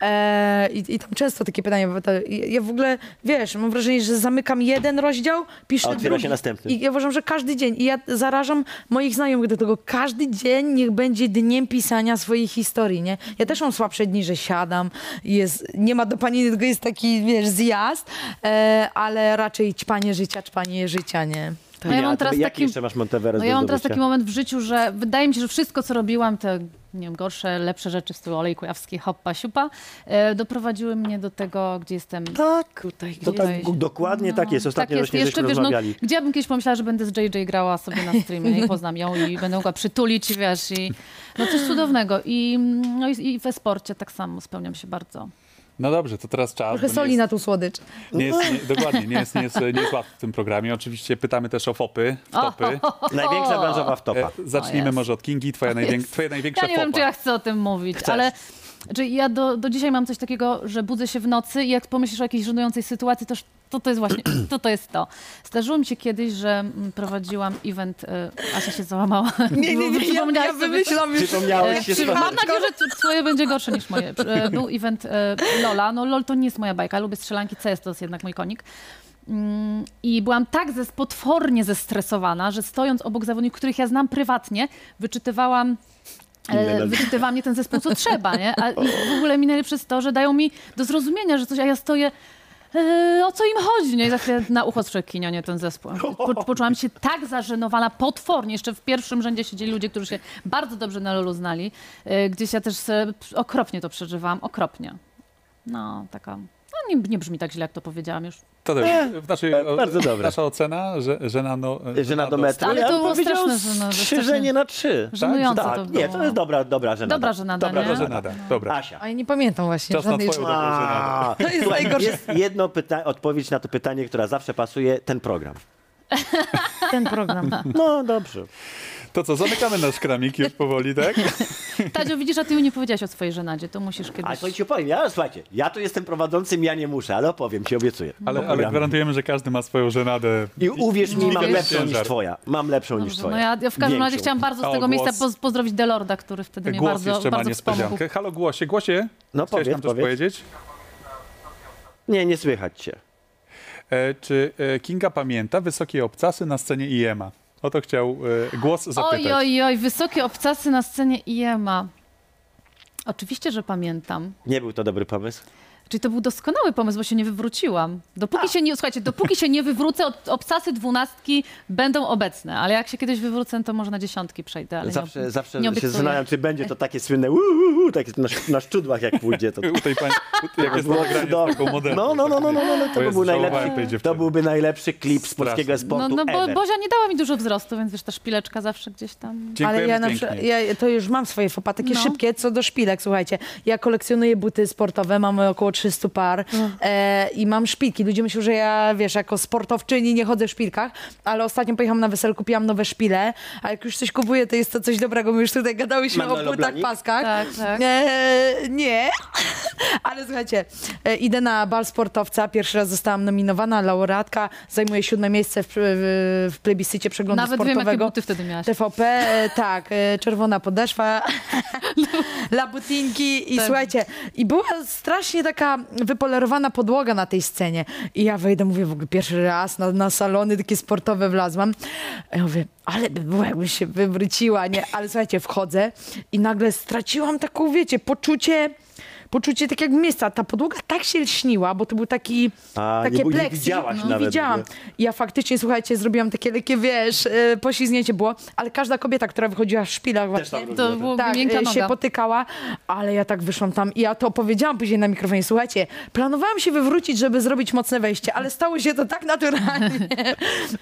E, i, I tam często takie pytania, bo to, ja w ogóle, wiesz, mam wrażenie, że zamykam jeden rozdział, piszę A otwiera drugi. się następny. I ja uważam, że każdy dzień, i ja zarażam moich znajomych do tego, każdy dzień niech będzie dniem pisania swojej historii, nie? Ja też mam słabsze dni, że siadam, jest, nie ma dopaminy, tylko jest taki, wiesz, zjazd, ale raczej ćpanie życia, ćpanie życia, nie? No ja mam teraz Jaki taki- jeszcze masz Monteverest No ja mam teraz taki moment w życiu, że wydaje mi się, że wszystko, co robiłam, te nie wiem, gorsze, lepsze rzeczy w stylu olej kujawski, hoppa, siupa, e, doprowadziły mnie do tego, gdzie jestem Tak, tutaj. to tak, gdzieś. dokładnie tak jest. Ostatnio tak jest. właśnie Jeszcze wiesz, no, gdzie ja bym kiedyś pomyślała, że będę z JJ grała sobie na streamie i poznam ją i będę mogła przytulić, wiesz, i no coś cudownego. I, no, i, i we sporcie tak samo spełniam się bardzo. No dobrze, to teraz czas. Trochę soli jest- na tą słodycz. Nie jest, nie, dokładnie, nie jest, nie, jest, nie jest łatwo w tym programie. Oczywiście pytamy też o fopy, wtopy. Największa branżowa wtopa. E, Zacznijmy może od Kingi, twoja, najwięk, twoja największa Ja nie fopa. wiem, czy ja chcę o tym mówić, Chcesz. ale znaczy ja do, do dzisiaj mam coś takiego, że budzę się w nocy i jak pomyślisz o jakiejś żenującej sytuacji, to, to, to jest właśnie, to, to jest to. Zdarzyło mi się kiedyś, że mm, prowadziłam event, y, Asia się załamała. Nie, nie, nie, ja, ja wymyślam już. Przypomniałeś E, się. Mam nadzieję, że twoje będzie gorsze niż moje. E, Był event e, Lola. No LOL to nie jest moja bajka. Lubię strzelanki, CS to jest jednak mój konik. Mm, I byłam tak zes- potwornie zestresowana, że stojąc obok zawodników, których ja znam prywatnie, wyczytywałam Inne e, nazwiska. wyczytywałam nie ten zespół, co trzeba, nie? A i w ogóle mi najlepsze jest to, że dają mi do zrozumienia, że coś, a ja stoję, e, o co im chodzi, nie? I za chwilę na ucho strzekkinia, nie ten zespół. Po, poczułam się tak zażenowana, potwornie. Jeszcze w pierwszym rzędzie siedzieli ludzie, którzy się bardzo dobrze na Lolu znali. E, Gdzieś ja też okropnie to przeżywałam, okropnie. No, taka... No, nie, nie brzmi tak źle, jak to powiedziałam już. To też, w naszej, E, bardzo dobre. Nasza ocena, że, że na no, Żena do metru. Ale to bym było powiedział straszne, że no, że Trzy żenie na trzy. Żenujące tak, to Nie, to jest dobra, dobra żenada. Dobra żenada, dobra nie? Żenada. Dobra. Asia. A ja nie pamiętam właśnie Czas na żadnej twoją dobrą żenadę. A, To jest słuchaj, najgorsze. jest jedno pytanie, odpowiedź na to pytanie, która zawsze pasuje, ten program. ten program. No dobrze. To co, zamykamy nasz kramik już powoli, tak? Tadzio, widzisz, a ty mi nie powiedziałaś o swojej żenadzie, to musisz Ale kiedyś... to ci opowiem. Ja, słuchajcie, ja tu jestem prowadzącym, ja nie muszę, ale opowiem ci, obiecuję. Ale, ale gwarantujemy, że każdy ma swoją żenadę. I uwierz mi, mam lepszą niż ciężar. twoja. Mam lepszą niż Dobrze, twoja. no ja, ja w każdym razie Większą. chciałam bardzo z tego o miejsca głos? poz, pozdrowić Delorda, który wtedy mnie Głos bardzo, jeszcze ma bardzo wspomógł. Halo, głosie, głosie. No Chciałeś powiedz, nam coś powiedz. powiedzieć? Nie, nie słychać cię. E, czy e, Kinga pamięta wysokie obcasy na scenie IEMA? O to chciał e, głos zapytać. Oj, oj, oj, wysokie obcasy na scenie IEMA. Oczywiście, że pamiętam. Nie był to dobry pomysł. Czyli to był doskonały pomysł, bo się nie wywróciłam. Dopóki się nie, słuchajcie, dopóki się nie wywrócę, ob- obcasy dwunastki będą obecne, ale jak się kiedyś wywrócę, to może na dziesiątki przejdę, ale zawsze nie, zawsze nie się obiecuję. zastanawiam, czy będzie to takie słynne uuu, takie na, na szczudłach jak pójdzie. To, U tej pani, u- jak jest było nagranie z cudowne. taką modelką. No, no, no, no, no, no, no to, by był żałowałem najlepszy, to dziewczyny. byłby najlepszy klip z polskiego No, sportu no bo ever. Bozia nie dała mi dużo wzrostu, więc wiesz, ta szpileczka zawsze gdzieś tam... Dziękujemy Ale ja, na pięknie. przykład, ja to już mam swoje fopa, takie No. szybkie, co do szpilek, słuchajcie. Ja kolekcjonuję buty sportowe, mamy około 300 par e, i mam szpilki. Ludzie myślą, że ja, wiesz, jako sportowczyni nie chodzę w szpilkach, ale ostatnio pojechałam na wesel, kupiłam nowe szpile, a jak już coś kupuję, to jest to coś dobrego. My już tutaj gadałyśmy o płytach, paskach. Tak, tak. E, nie, ale słuchajcie, e, idę na bal sportowca, pierwszy raz zostałam nominowana, laureatka, zajmuję siódme miejsce w, w, w plebiscycie przeglądu Nawet wiem, jakie sportowego. buty wtedy miałaś. TVP, e, tak, e, czerwona podeszwa, labutinki i Tak. słuchajcie, i była strasznie taka wypolerowana podłoga na tej scenie. I ja wejdę, mówię w ogóle pierwszy raz na, na salony takie sportowe wlazłam. A ja mówię, ale by było, jakbym się wywróciła, nie? Ale słuchajcie, wchodzę i nagle straciłam taką, wiecie, poczucie... Poczucie tak jak miejsca. Ta podłoga tak się lśniła, bo to był taki, A, nie takie nie pleksy. widziałaś no, nawet, widziałam. nie? Ja faktycznie, słuchajcie, zrobiłam takie lekkie, wiesz, e, poślizgnięcie było, ale każda kobieta, która wychodziła w szpilach właśnie, tam To było tak, miękka e, noga. się potykała, ale ja tak wyszłam tam i ja to powiedziałam później na mikrofonie, słuchajcie, planowałam się wywrócić, żeby zrobić mocne wejście, ale stało się to tak naturalnie.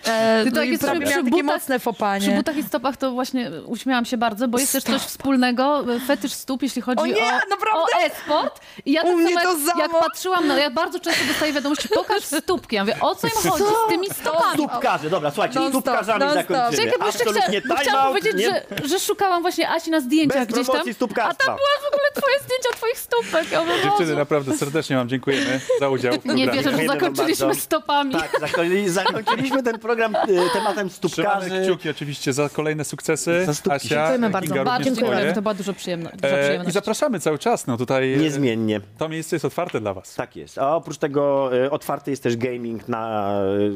E, Ty no tak jest prawie przy miałam takie butach- mocne Przy fopanie. butach i stopach to właśnie uśmiałam się bardzo, bo jest też coś wspólnego, e, fetysz stóp, jeśli chodzi O nie, o, naprawdę? o e-sport. I ja U tak mnie samo to jak, jak patrzyłam, no ja bardzo często dostaję wiadomości, pokaż stópki. Ja mówię, o co im chodzi z tymi stopami? Stópkarze, dobra, słuchajcie, Non-stop, stópkarzami non-stop. zakończymy. Czekaj, bo jeszcze bo time chciałam out, powiedzieć, nie- że, że szukałam właśnie Asi na zdjęciach Bez gdzieś tam, a tam była w ogóle twoje zdjęcia twoich stópek. Ja mówię, Dziewczyny, Boże, naprawdę serdecznie wam dziękujemy za udział w nie wierzę, że Dziękujemy zakończyliśmy stopami. Tak, zakończyli, zakończyliśmy ten program e, tematem Trzymamy stópkarzy. kciuki oczywiście za kolejne sukcesy. Za stópki. Asia, Dziękujemy bardzo. Swoje. to była dużo przyjemno, duża E, I przyjemność. zapraszamy cały czas. No tutaj Niezmiennie. to miejsce jest otwarte dla was. Tak jest. A oprócz tego e, otwarty jest też gaming na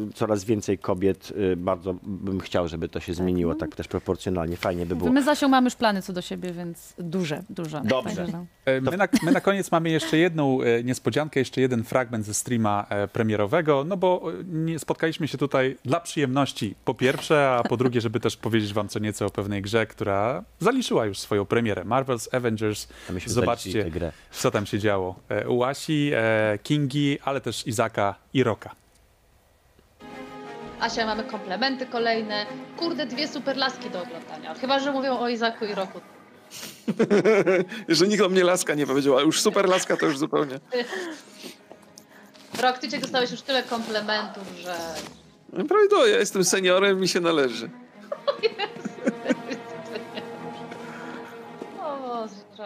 e, coraz więcej kobiet. E, bardzo bym chciał, żeby to się zmieniło tak też proporcjonalnie. Fajnie by było. My z Asią mamy już plany co do siebie, więc Duże. dużo. Dobrze. No. E, My na, my na koniec mamy jeszcze jedną e, niespodziankę, jeszcze jeden fragment ze streama e, premierowego, no bo e, nie spotkaliśmy się tutaj dla przyjemności po pierwsze, a po drugie, żeby też powiedzieć wam co nieco o pewnej grze, która zaliczyła już swoją premierę. Marvel's Avengers. Zobaczcie, zaliczyli tę grę. Co tam się działo. E, U Asi, e, Kingi, ale też Izaka i Roka. Asia, mamy komplementy kolejne. Kurde, dwie super laski do oglądania. Chyba, że mówią o Izaku i Roku. Że nikt o mnie laska nie powiedział, a już super laska to już zupełnie. Rok, ty cię dostałeś już tyle komplementów, że... No Prawie to, ja jestem seniorem, mi się należy. O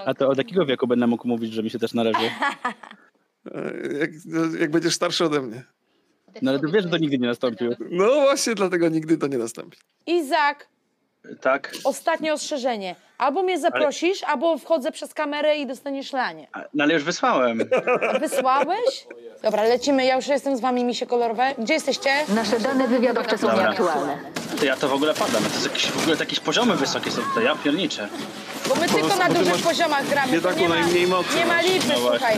A to od jakiego wieku będę mógł mówić, że mi się też należy? Jak, no, jak będziesz starszy ode mnie. No ale ty wiesz, że to nigdy nie nastąpiło. No właśnie, dlatego nigdy to nie nastąpi. Izak, Tak? ostatnie ostrzeżenie. Albo mnie zaprosisz, albo wchodzę przez kamerę i dostaniesz lanie. No ale już wysłałem. Wysłałeś? Dobra, lecimy. Ja już jestem z wami, misie kolorowe. Gdzie jesteście? Nasze dane wywiadowcze są Dobra. nieaktualne. To ja to w ogóle padam. To jest jakieś, w ogóle jakieś poziomy wysokie są tutaj. Ja pierniczę. Bo my tylko na dużych masz poziomach gramy. nie taką ma, najmniej nie ma liczby, No słuchaj.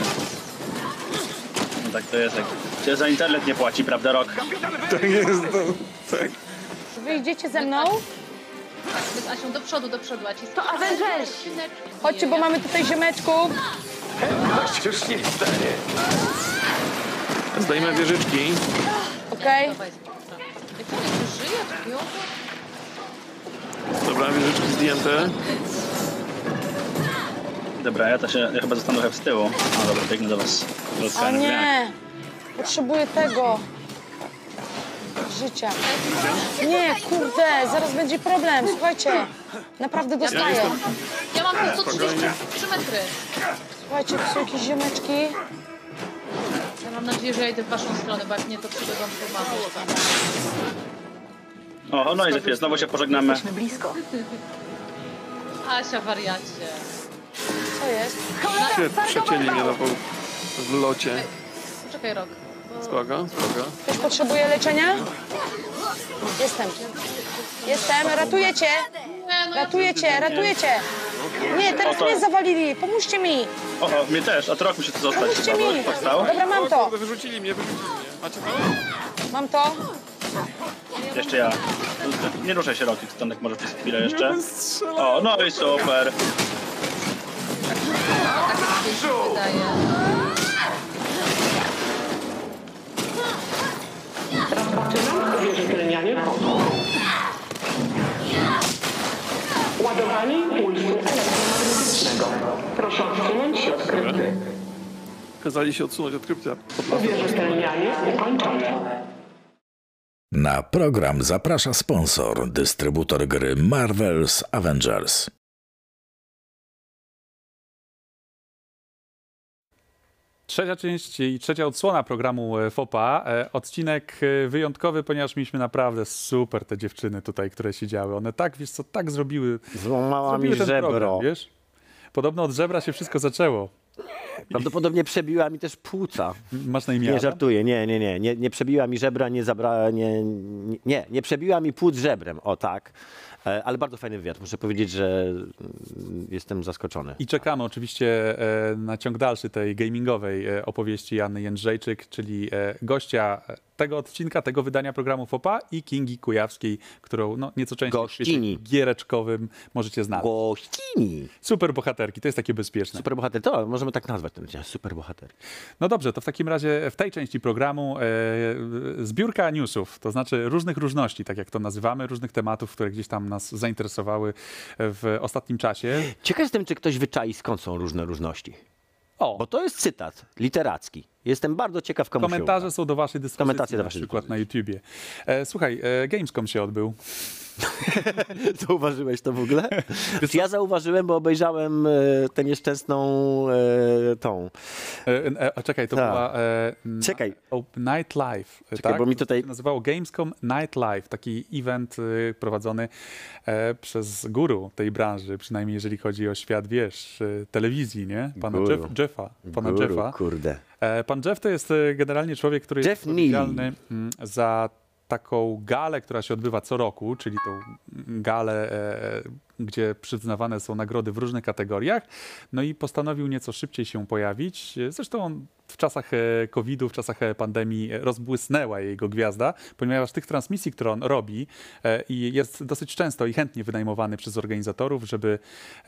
No tak to jest. Jak się za internet nie płaci, prawda, rok? Tak jest, no. Tak. Wyjdziecie ze mną? Z Asią do przodu, do przodu, a ci To Avengers! Chodźcie, bo mamy tutaj ziomeczków. Już nie stanie. Zdajmy wieżyczki. Okej. Jak on jeszcze żyje, czy ją? Dobra, wieżyczki zdjęte. Dobra, ja to się ja chyba zostanę trochę z tyłu. No dobra, biegnę do was. O nie. Potrzebuję tego. Życia. Nie, kurde, zaraz będzie problem. Słuchajcie, naprawdę dostaję. Ja mam tu 133 metry. Słuchajcie, tu są jakieś ziomeczki. Ja mam nadzieję, że ja idę w waszą stronę, bo jak nie, to wam pomagać. O, no i za chwilę znowu się pożegnamy. Jesteśmy blisko. Asia, wariacie. Co jest? Się przecięli mnie na pół w locie. Poczekaj rok. Spoko, spoko. Ktoś potrzebuje leczenia? Jestem. Jestem, ratuję cię. No Ratuję cię, ratuję cię. Nie, teraz mnie zawalili. Pomóżcie mi. O, o, mnie też, a to rok musi tu zostać Pomóżcie chyba, bo mi. już powstał. Dobra, mam to. Kurde, Wyrzucili mnie, wyrzucili mnie. Macie to? Mam to. Jeszcze ja. Nie ruszaj się, Roki, Stanek może przez chwilę jeszcze. O, no i super. wydaje. Ładowanie pulsu elektromagnetycznego. Proszę odsunąć się od krypty. Kazali się odsunąć od krypty. Uwierzytelnianie ukończone. Na program zaprasza sponsor, dystrybutor gry Marvel's Avengers. Trzecia część i trzecia odsłona programu e, FOPA. E, Odcinek e, wyjątkowy, ponieważ mieliśmy naprawdę super te dziewczyny tutaj, które siedziały. One tak, wiesz co, tak zrobiły. Złamała zrobiły mi żebro. program, wiesz? Podobno od żebra się wszystko zaczęło. Prawdopodobnie przebiła mi też płuca. Masz na imię Nie żartuję, nie, nie, nie, nie. Nie przebiła mi żebra, nie zabrała, nie, nie, nie przebiła mi płuc żebrem, o tak. E, Ale bardzo fajny wywiad. Muszę powiedzieć, że mm, jestem zaskoczony. I czekamy oczywiście e, na ciąg dalszy tej gamingowej e, opowieści Janny Jędrzejczyk, czyli gościa tego odcinka, tego wydania programu FOPA i Kingi Kujawskiej, którą no, nieco częściej w Gościni. giereczkowym możecie znaleźć. Gościni. Super bohaterki, to jest takie bezpieczne. Super bohater, to możemy tak nazwać ten odcinek, super bohater. No dobrze, to w takim razie w tej części programu e, zbiórka newsów, to znaczy różnych różności, tak jak to nazywamy, różnych tematów, które gdzieś tam nas zainteresowały w ostatnim czasie. Ciekaw jestem, czy ktoś wyczai, skąd są różne różności. O. Bo to jest cytat literacki. Jestem bardzo ciekaw, komu się Komentarze są do waszej dyspozycji, Komentacje do na waszej przykład na YouTubie. E, słuchaj, e, Gamescom się odbył. Zauważyłeś to w ogóle? Ja zauważyłem, bo obejrzałem e, tę nieszczęsną e, tą. E, e, czekaj, to Tak. była e, na- Czekaj. o, Night Live. Czekaj, tak? bo mi To tutaj- się nazywało Gamescom Night Live, taki event e, prowadzony e, przez guru tej branży, przynajmniej jeżeli chodzi o świat, wiesz, e, telewizji, nie? Pana Guru. Jeff, Jeffa. Pana Guru, Jeffa. kurde. E, Pan Jeff to jest e, generalnie człowiek, który Jeff jest odpowiedzialny Neely. mm, za taką galę, która się odbywa co roku, czyli tą galę, e, gdzie przyznawane są nagrody w różnych kategoriach. No i postanowił nieco szybciej się pojawić. Zresztą on w czasach e, COVID-u, w czasach e, pandemii rozbłysnęła jego gwiazda, ponieważ tych transmisji, które on robi e, i jest dosyć często i chętnie wynajmowany przez organizatorów, żeby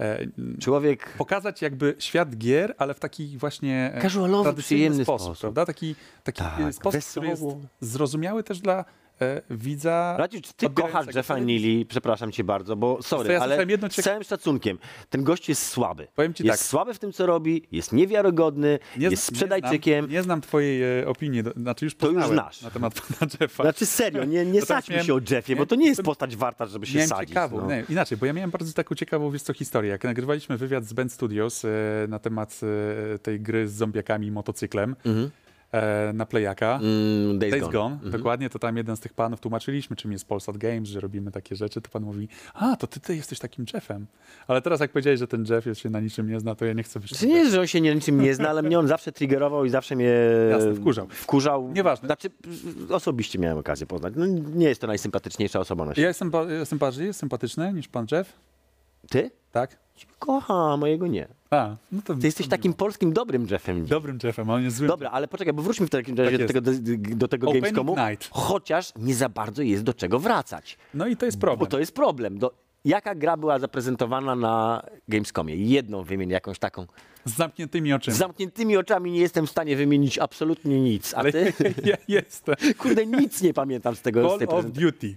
e, Człowiek pokazać jakby świat gier, ale w taki właśnie Casualowy, tradycyjny przyjemny sposób, sposób. prawda? Taki, taki Tak, sposób, który jest wesoło. zrozumiały też dla widza. Radziu, czy ty kochasz Jeffa. Neely? Przepraszam cię bardzo, bo sorry, ja ale jedno z całym szacunkiem, ten gość jest słaby. Powiem ci jest tak. słaby w tym, co robi, jest niewiarygodny, Nie jest sprzedajczykiem. Nie znam, nie znam twojej e, opinii, znaczy już To już znasz. na temat pana Jeffa. Znaczy serio, nie, nie sadźmy miałem- się o Jeffie, bo to nie jest postać warta, żeby się sadzić. ciekawą, no. nie, inaczej, bo ja miałem bardzo taką ciekawą, wiesz co, historię. Jak nagrywaliśmy wywiad z Band Studios e, na temat e, tej gry z zombiakami i motocyklem Mhm. E, na Playaka, Mm, Days, Days Gone. Gone, Mhm. dokładnie, to tam jeden z tych panów tłumaczyliśmy, czym jest Polsat Games, że robimy takie rzeczy, to pan mówi, a, to ty, ty jesteś takim Jeffem. Ale teraz jak powiedziałeś, że ten Jeff się na niczym nie zna, to ja nie chcę być Czy nie jest, że on się nie, niczym nie zna, ale mnie on zawsze triggerował i zawsze mnie Jasne, wkurzał. wkurzał. Nieważne. Znaczy, osobiście miałem okazję poznać. No, nie jest to najsympatyczniejsza osoba na świecie. Ja jestem, jestem bardziej sympatyczny niż pan Jeff? Ty? Tak? Kocham, mojego nie. A, no to Ty jesteś takim polskim dobrym Jeffem. dobrym Jeffem, a on jest złym. Dobra, ale poczekaj, bo wróćmy w takim razie Tak do tego, do, do tego Opening Gamescomu. night. Chociaż nie za bardzo jest do czego wracać. No i to jest problem. Bo to jest problem. Do, jaka gra była zaprezentowana na Gamescomie? Jedną wymień, jakąś taką. Z zamkniętymi oczyma. Z zamkniętymi oczami nie jestem w stanie wymienić absolutnie nic. A Ale ty? ja jestem. Kurde, nic nie pamiętam z tego. z Call tej of. Duty.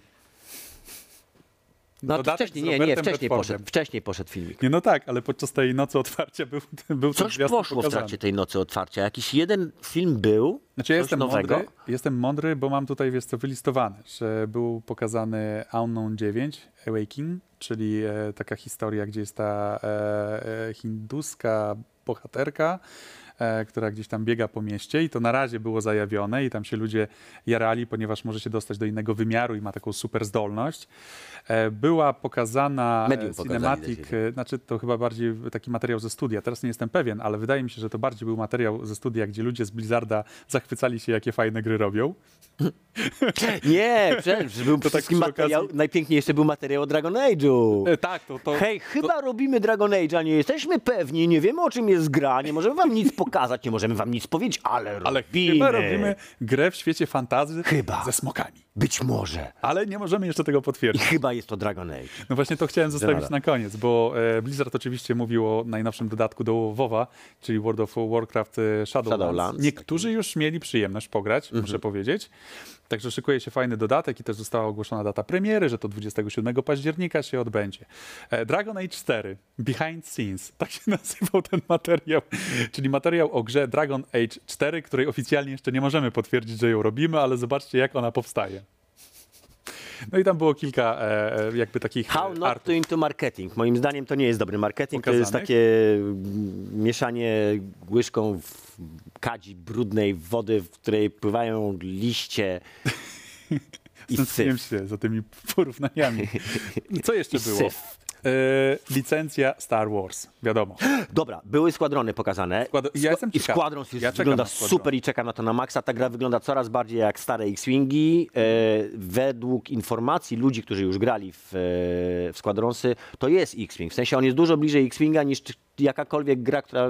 No to wcześniej, nie, nie, wcześniej poszedł, wcześniej poszedł filmik. Nie, no tak, ale podczas tej nocy otwarcia był, był Coś poszło w pokazany. trakcie tej nocy otwarcia. Jakiś jeden film był, Znaczy ja jestem nowego. mądry, jestem mądry, bo mam tutaj, wiesz co, wylistowane, że był pokazany Unknown 9, Awakening, czyli e, taka historia, gdzie jest ta e, e, hinduska bohaterka, która gdzieś tam biega po mieście i to na razie było zajawione i tam się ludzie jarali, ponieważ może się dostać do innego wymiaru i ma taką super zdolność. E, była pokazana Medium e, pokazali cinematic, e, znaczy to chyba bardziej taki materiał ze studia, teraz nie jestem pewien, ale wydaje mi się, że to bardziej był materiał ze studia, gdzie ludzie z Blizzarda zachwycali się, jakie fajne gry robią. Nie, przecież był To tak materiał, najpiękniejszy był materiał o Dragon Age'u. E, tak, to, to, Hej, chyba robimy Dragon Age'a, nie jesteśmy pewni, nie wiemy o czym jest gra, nie możemy wam nic pokazać, nie możemy wam nic powiedzieć, ale robimy. ale chyba robimy grę w świecie fantazy Chyba. ze smokami. Być może. Ale nie możemy jeszcze tego I potwierdzić. chyba jest to Dragon Age. No właśnie to chciałem zostawić na koniec, bo e, Blizzard oczywiście mówił o najnowszym dodatku do WoWa, czyli World of Warcraft e, Shadowlands. Shadowlands. Niektórzy już mieli przyjemność pograć, Mhm. muszę powiedzieć. Także szykuje się fajny dodatek i też została ogłoszona data premiery, że to 27 października się odbędzie. E, Dragon Age 4, Behind Scenes, tak się nazywał ten materiał, czyli materiał o grze Dragon Age 4, której oficjalnie jeszcze nie możemy potwierdzić, że ją robimy, ale zobaczcie jak ona powstaje. No i tam było kilka e, e, jakby takich How e, not artów. to into marketing. Moim zdaniem to nie jest dobry marketing. To jest Pokazanych? takie mm, mieszanie łyżką w kadzi brudnej wody, w której pływają liście i syf. się za tymi porównaniami. Co jeszcze było? syf. E, licencja Star Wars, wiadomo. Dobra, były składrony pokazane. Skład- ja jestem I ciekaw. Już Ja wygląda Squadron. super i czekam na to na maksa. Ta gra wygląda coraz bardziej jak stare X-Wingi. E, według informacji ludzi, którzy już grali w, e, w Squadronsy, to jest X-Wing. W sensie on jest dużo bliżej X-Winga niż jakakolwiek gra, która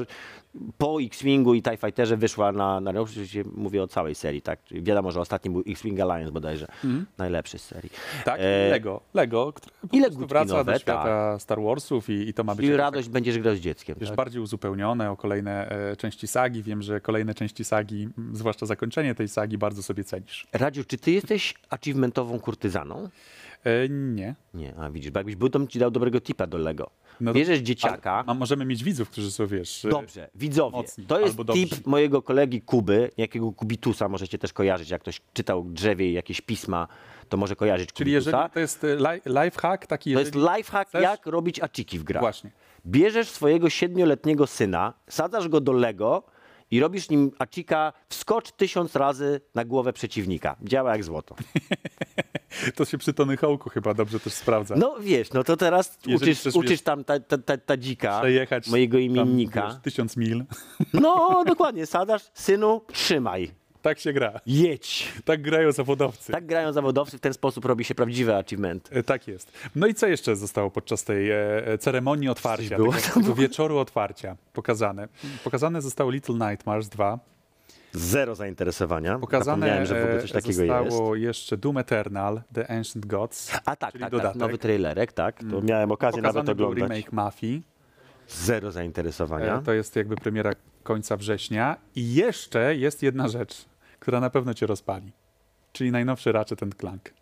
po X-Wingu i TIE Fighterze wyszła na, na. Oczywiście mówię o całej serii, tak? Wiadomo, że ostatni był X-Wing Alliance bodajże. Mhm. Najlepszy z serii. Tak, E, Lego. Lego, które po i prostu legutki wraca nowe, do świata Star Warsów i, i to ma być I radość będziesz grał z dzieckiem. tak, wiesz, tak? bardziej uzupełnione o kolejne e, części sagi. Wiem, że kolejne części sagi, zwłaszcza zakończenie tej sagi, bardzo sobie cenisz. Radziu, czy ty jesteś achievementową kurtyzaną? E, nie. Nie, a widzisz, bo jakbyś był, to bym ci dał dobrego tipa do Lego. No to- Bierzesz dzieciaka. A możemy mieć widzów, którzy są, wiesz... e, Dobrze, widzowie, mocni to jest tip mojego kolegi Kuby, jakiego Kubitusa możecie też kojarzyć, jak ktoś czytał drzewie i jakieś pisma, to może kojarzyć Czyli Kubitusa. jeżeli to jest e, li, lifehack taki... To jest lifehack, chcesz- jak robić aciki w grach. Właśnie. Bierzesz swojego siedmioletniego syna, sadzasz go do Lego i robisz nim acika wskocz tysiąc razy na głowę przeciwnika. Działa jak złoto. To się przy Tony Hawk'u chyba dobrze też sprawdza. No wiesz, no to teraz Jeżeli uczysz, uczysz tam ta, ta, ta, ta dzika, mojego tam, imiennika. wiesz, tysiąc mil. No, dokładnie, sadasz, synu, trzymaj. Tak się gra. Jedź. Tak grają zawodowcy. Tak grają zawodowcy, w ten sposób robi się prawdziwy achievement. E, Tak jest. No i co jeszcze zostało podczas tej e, ceremonii otwarcia, było tego, tam? tego wieczoru otwarcia pokazane? Pokazane zostało Little Nightmares 2. Zero zainteresowania. Pokazane że w ogóle coś e, takiego jest. zostało jeszcze Doom Eternal, The Ancient Gods. A tak, tak, tak, nowy trailerek, tak. To Mm. miałem okazję Pokazany nawet był oglądać. remake Mafii. Zero zainteresowania. E, To jest jakby premiera końca września. I jeszcze jest jedna rzecz, która na pewno cię rozpali. Czyli najnowszy Ratchet Clank.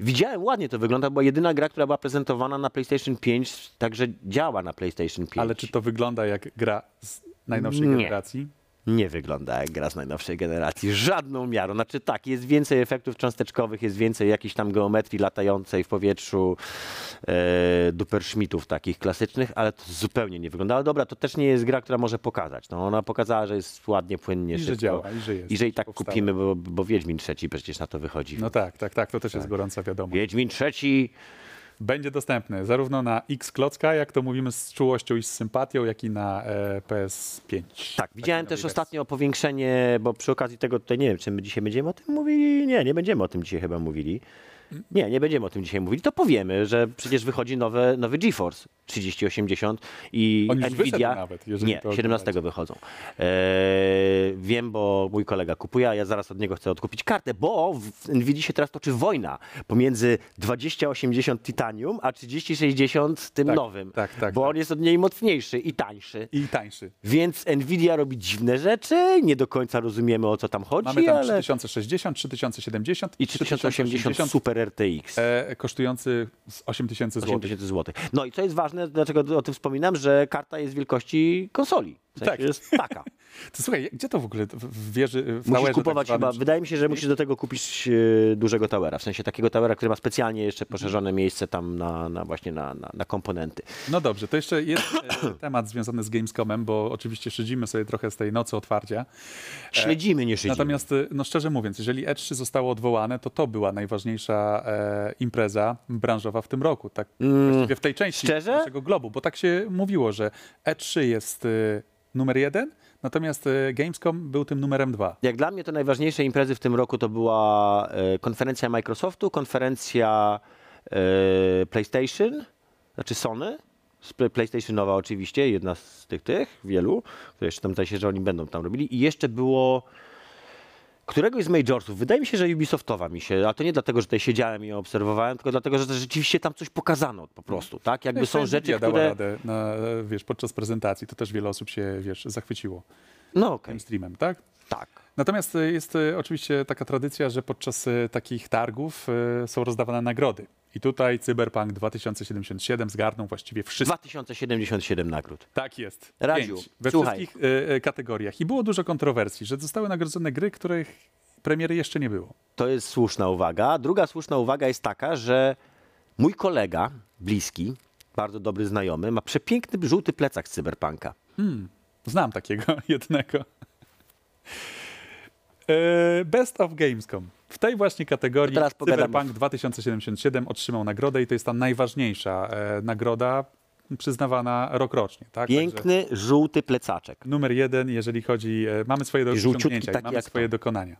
Widziałem, ładnie to wygląda, była jedyna gra, która była prezentowana na PlayStation 5, także działa na PlayStation 5. Ale czy to wygląda jak gra z najnowszej Nie. generacji? Nie wygląda jak gra z najnowszej generacji. Żadną miarą. Znaczy tak, jest więcej efektów cząsteczkowych, jest więcej jakiejś tam geometrii latającej w powietrzu, e, duperschmittów takich klasycznych, ale to zupełnie nie wygląda. Ale dobra, to też nie jest gra, która może pokazać. No, ona pokazała, że jest ładnie, płynnie, I że szybko. działa, i że jest. I że i tak kupimy, bo, bo Wiedźmin trzeci przecież na to wychodzi. No tak, tak, tak. To też jest gorąca wiadomość. Wiedźmin trzeci Będzie dostępny zarówno na X Klocka, jak to mówimy z czułością i z sympatią, jak i na e, PS5. Tak, widziałem też ostatnio powiększenie, bo przy okazji tego tutaj nie wiem, czy my dzisiaj będziemy o tym mówili. Nie, nie będziemy o tym dzisiaj chyba mówili. Nie, nie będziemy o tym dzisiaj mówili. To powiemy, że przecież wychodzi nowe, nowy GeForce 3080 i On już Nvidia. nawet, jeżeli nie, to 17 wychodzą. Eee, wiem, bo mój kolega kupuje, a ja zaraz od niego chcę odkupić kartę, bo w Nvidia się teraz toczy wojna pomiędzy 2080 Titanium a 3060 tym Tak, nowym. tak, tak, bo on jest od niej mocniejszy i tańszy. I tańszy. Więc Nvidia robi dziwne rzeczy, nie do końca rozumiemy o co tam chodzi, Mamy tam ale... 3060, 3070 I 3080 Super RTX. e, kosztujący z 8000 zł. 8000 zł. No i co jest ważne, dlaczego o tym wspominam, że karta jest wielkości konsoli. W sensie Tak. jest taka. To słuchaj, gdzie to w ogóle w, wieży, w Musisz towerze kupować tak chyba, wydaje mi się, że musisz do tego kupić e, dużego towera, w sensie takiego towera, który ma specjalnie jeszcze poszerzone miejsce tam na, na właśnie na, na, na komponenty. No dobrze, to jeszcze jest e, temat związany z Gamescomem, bo oczywiście szydzimy sobie trochę z tej nocy otwarcia. E, Śledzimy, nie szydzimy. Natomiast, no szczerze mówiąc, jeżeli E3 zostało odwołane, to to była najważniejsza e, impreza branżowa w tym roku. Tak właściwie w tej części Mm. szczerze? naszego globu, bo tak się mówiło, że E3 jest e, numer jeden, natomiast e, Gamescom był tym numerem dwa. Jak dla mnie to najważniejsze imprezy w tym roku to była e, konferencja Microsoftu, konferencja e, PlayStation, znaczy Sony, PlayStationowa oczywiście, jedna z tych tych, wielu, które jeszcze tam zdaje się, że oni będą tam robili i jeszcze było któregoś z majorsów, wydaje mi się, że Ubisoftowa mi się, a to nie dlatego, że tutaj siedziałem i obserwowałem, tylko dlatego, że rzeczywiście tam coś pokazano po prostu, tak? Jakby są rzeczy, które... radę na, wiesz, podczas prezentacji, to też wiele osób się, wiesz, zachwyciło No okej. tym streamem, tak? Tak. Natomiast jest y, oczywiście taka tradycja, że podczas y, takich targów y, są rozdawane nagrody. I tutaj Cyberpunk 2077 zgarnął właściwie wszystko. 2077 nagród. Tak jest. Radziu, Pięć. We słuchaj. wszystkich y, y, kategoriach. I było dużo kontrowersji, że zostały nagrodzone gry, których premiery jeszcze nie było. To jest słuszna uwaga. Druga słuszna uwaga jest taka, że mój kolega, bliski, bardzo dobry znajomy, ma przepiękny żółty plecak z Cyberpunka. Hmm, znam takiego jednego. E, Best of Gamescom. W tej właśnie kategorii. Cyberpunk 2077 otrzymał nagrodę i to jest ta najważniejsza e, nagroda przyznawana rokrocznie. Tak? Także Piękny, żółty plecaczek. numer jeden, jeżeli chodzi... E, mamy swoje do- osiągnięcia, mamy swoje dokonania.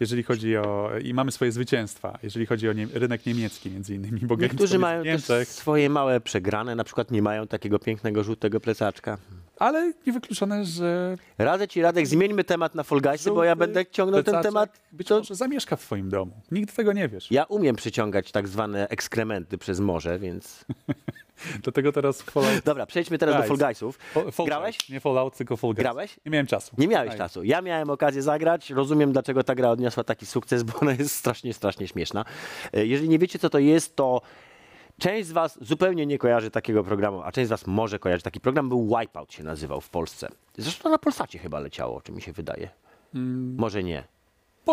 Jeżeli chodzi o... I mamy swoje zwycięstwa, jeżeli chodzi o nie, rynek niemiecki między innymi, bo Niektórzy mają Niemczech, swoje małe przegrane, na przykład nie mają takiego pięknego żółtego plecaczka. ale niewykluczone, że Radzę ci, Radek, zmieńmy temat na Fall Guysy, bo ja będę ciągnął ten temat. być może zamieszka w twoim domu. Nigdy tego nie wiesz. Ja umiem przyciągać tak zwane ekskrementy przez morze, więc... Dlatego teraz Fallout... Dobra, przejdźmy teraz do. Fall Guysów. Fa- Fall Grałeś? Nie Fallout, tylko Fall Guys. Grałeś? Nie miałem czasu. Nie miałeś czasu. Ja miałem okazję zagrać. Rozumiem, dlaczego ta gra odniosła taki sukces, bo ona jest strasznie, strasznie śmieszna. E, Jeżeli nie wiecie, co to jest, to część z was zupełnie nie kojarzy takiego programu, a część z was może kojarzy. Taki program był Wipeout się nazywał w Polsce. Zresztą na Polsacie chyba leciało, czy mi się wydaje. Może nie.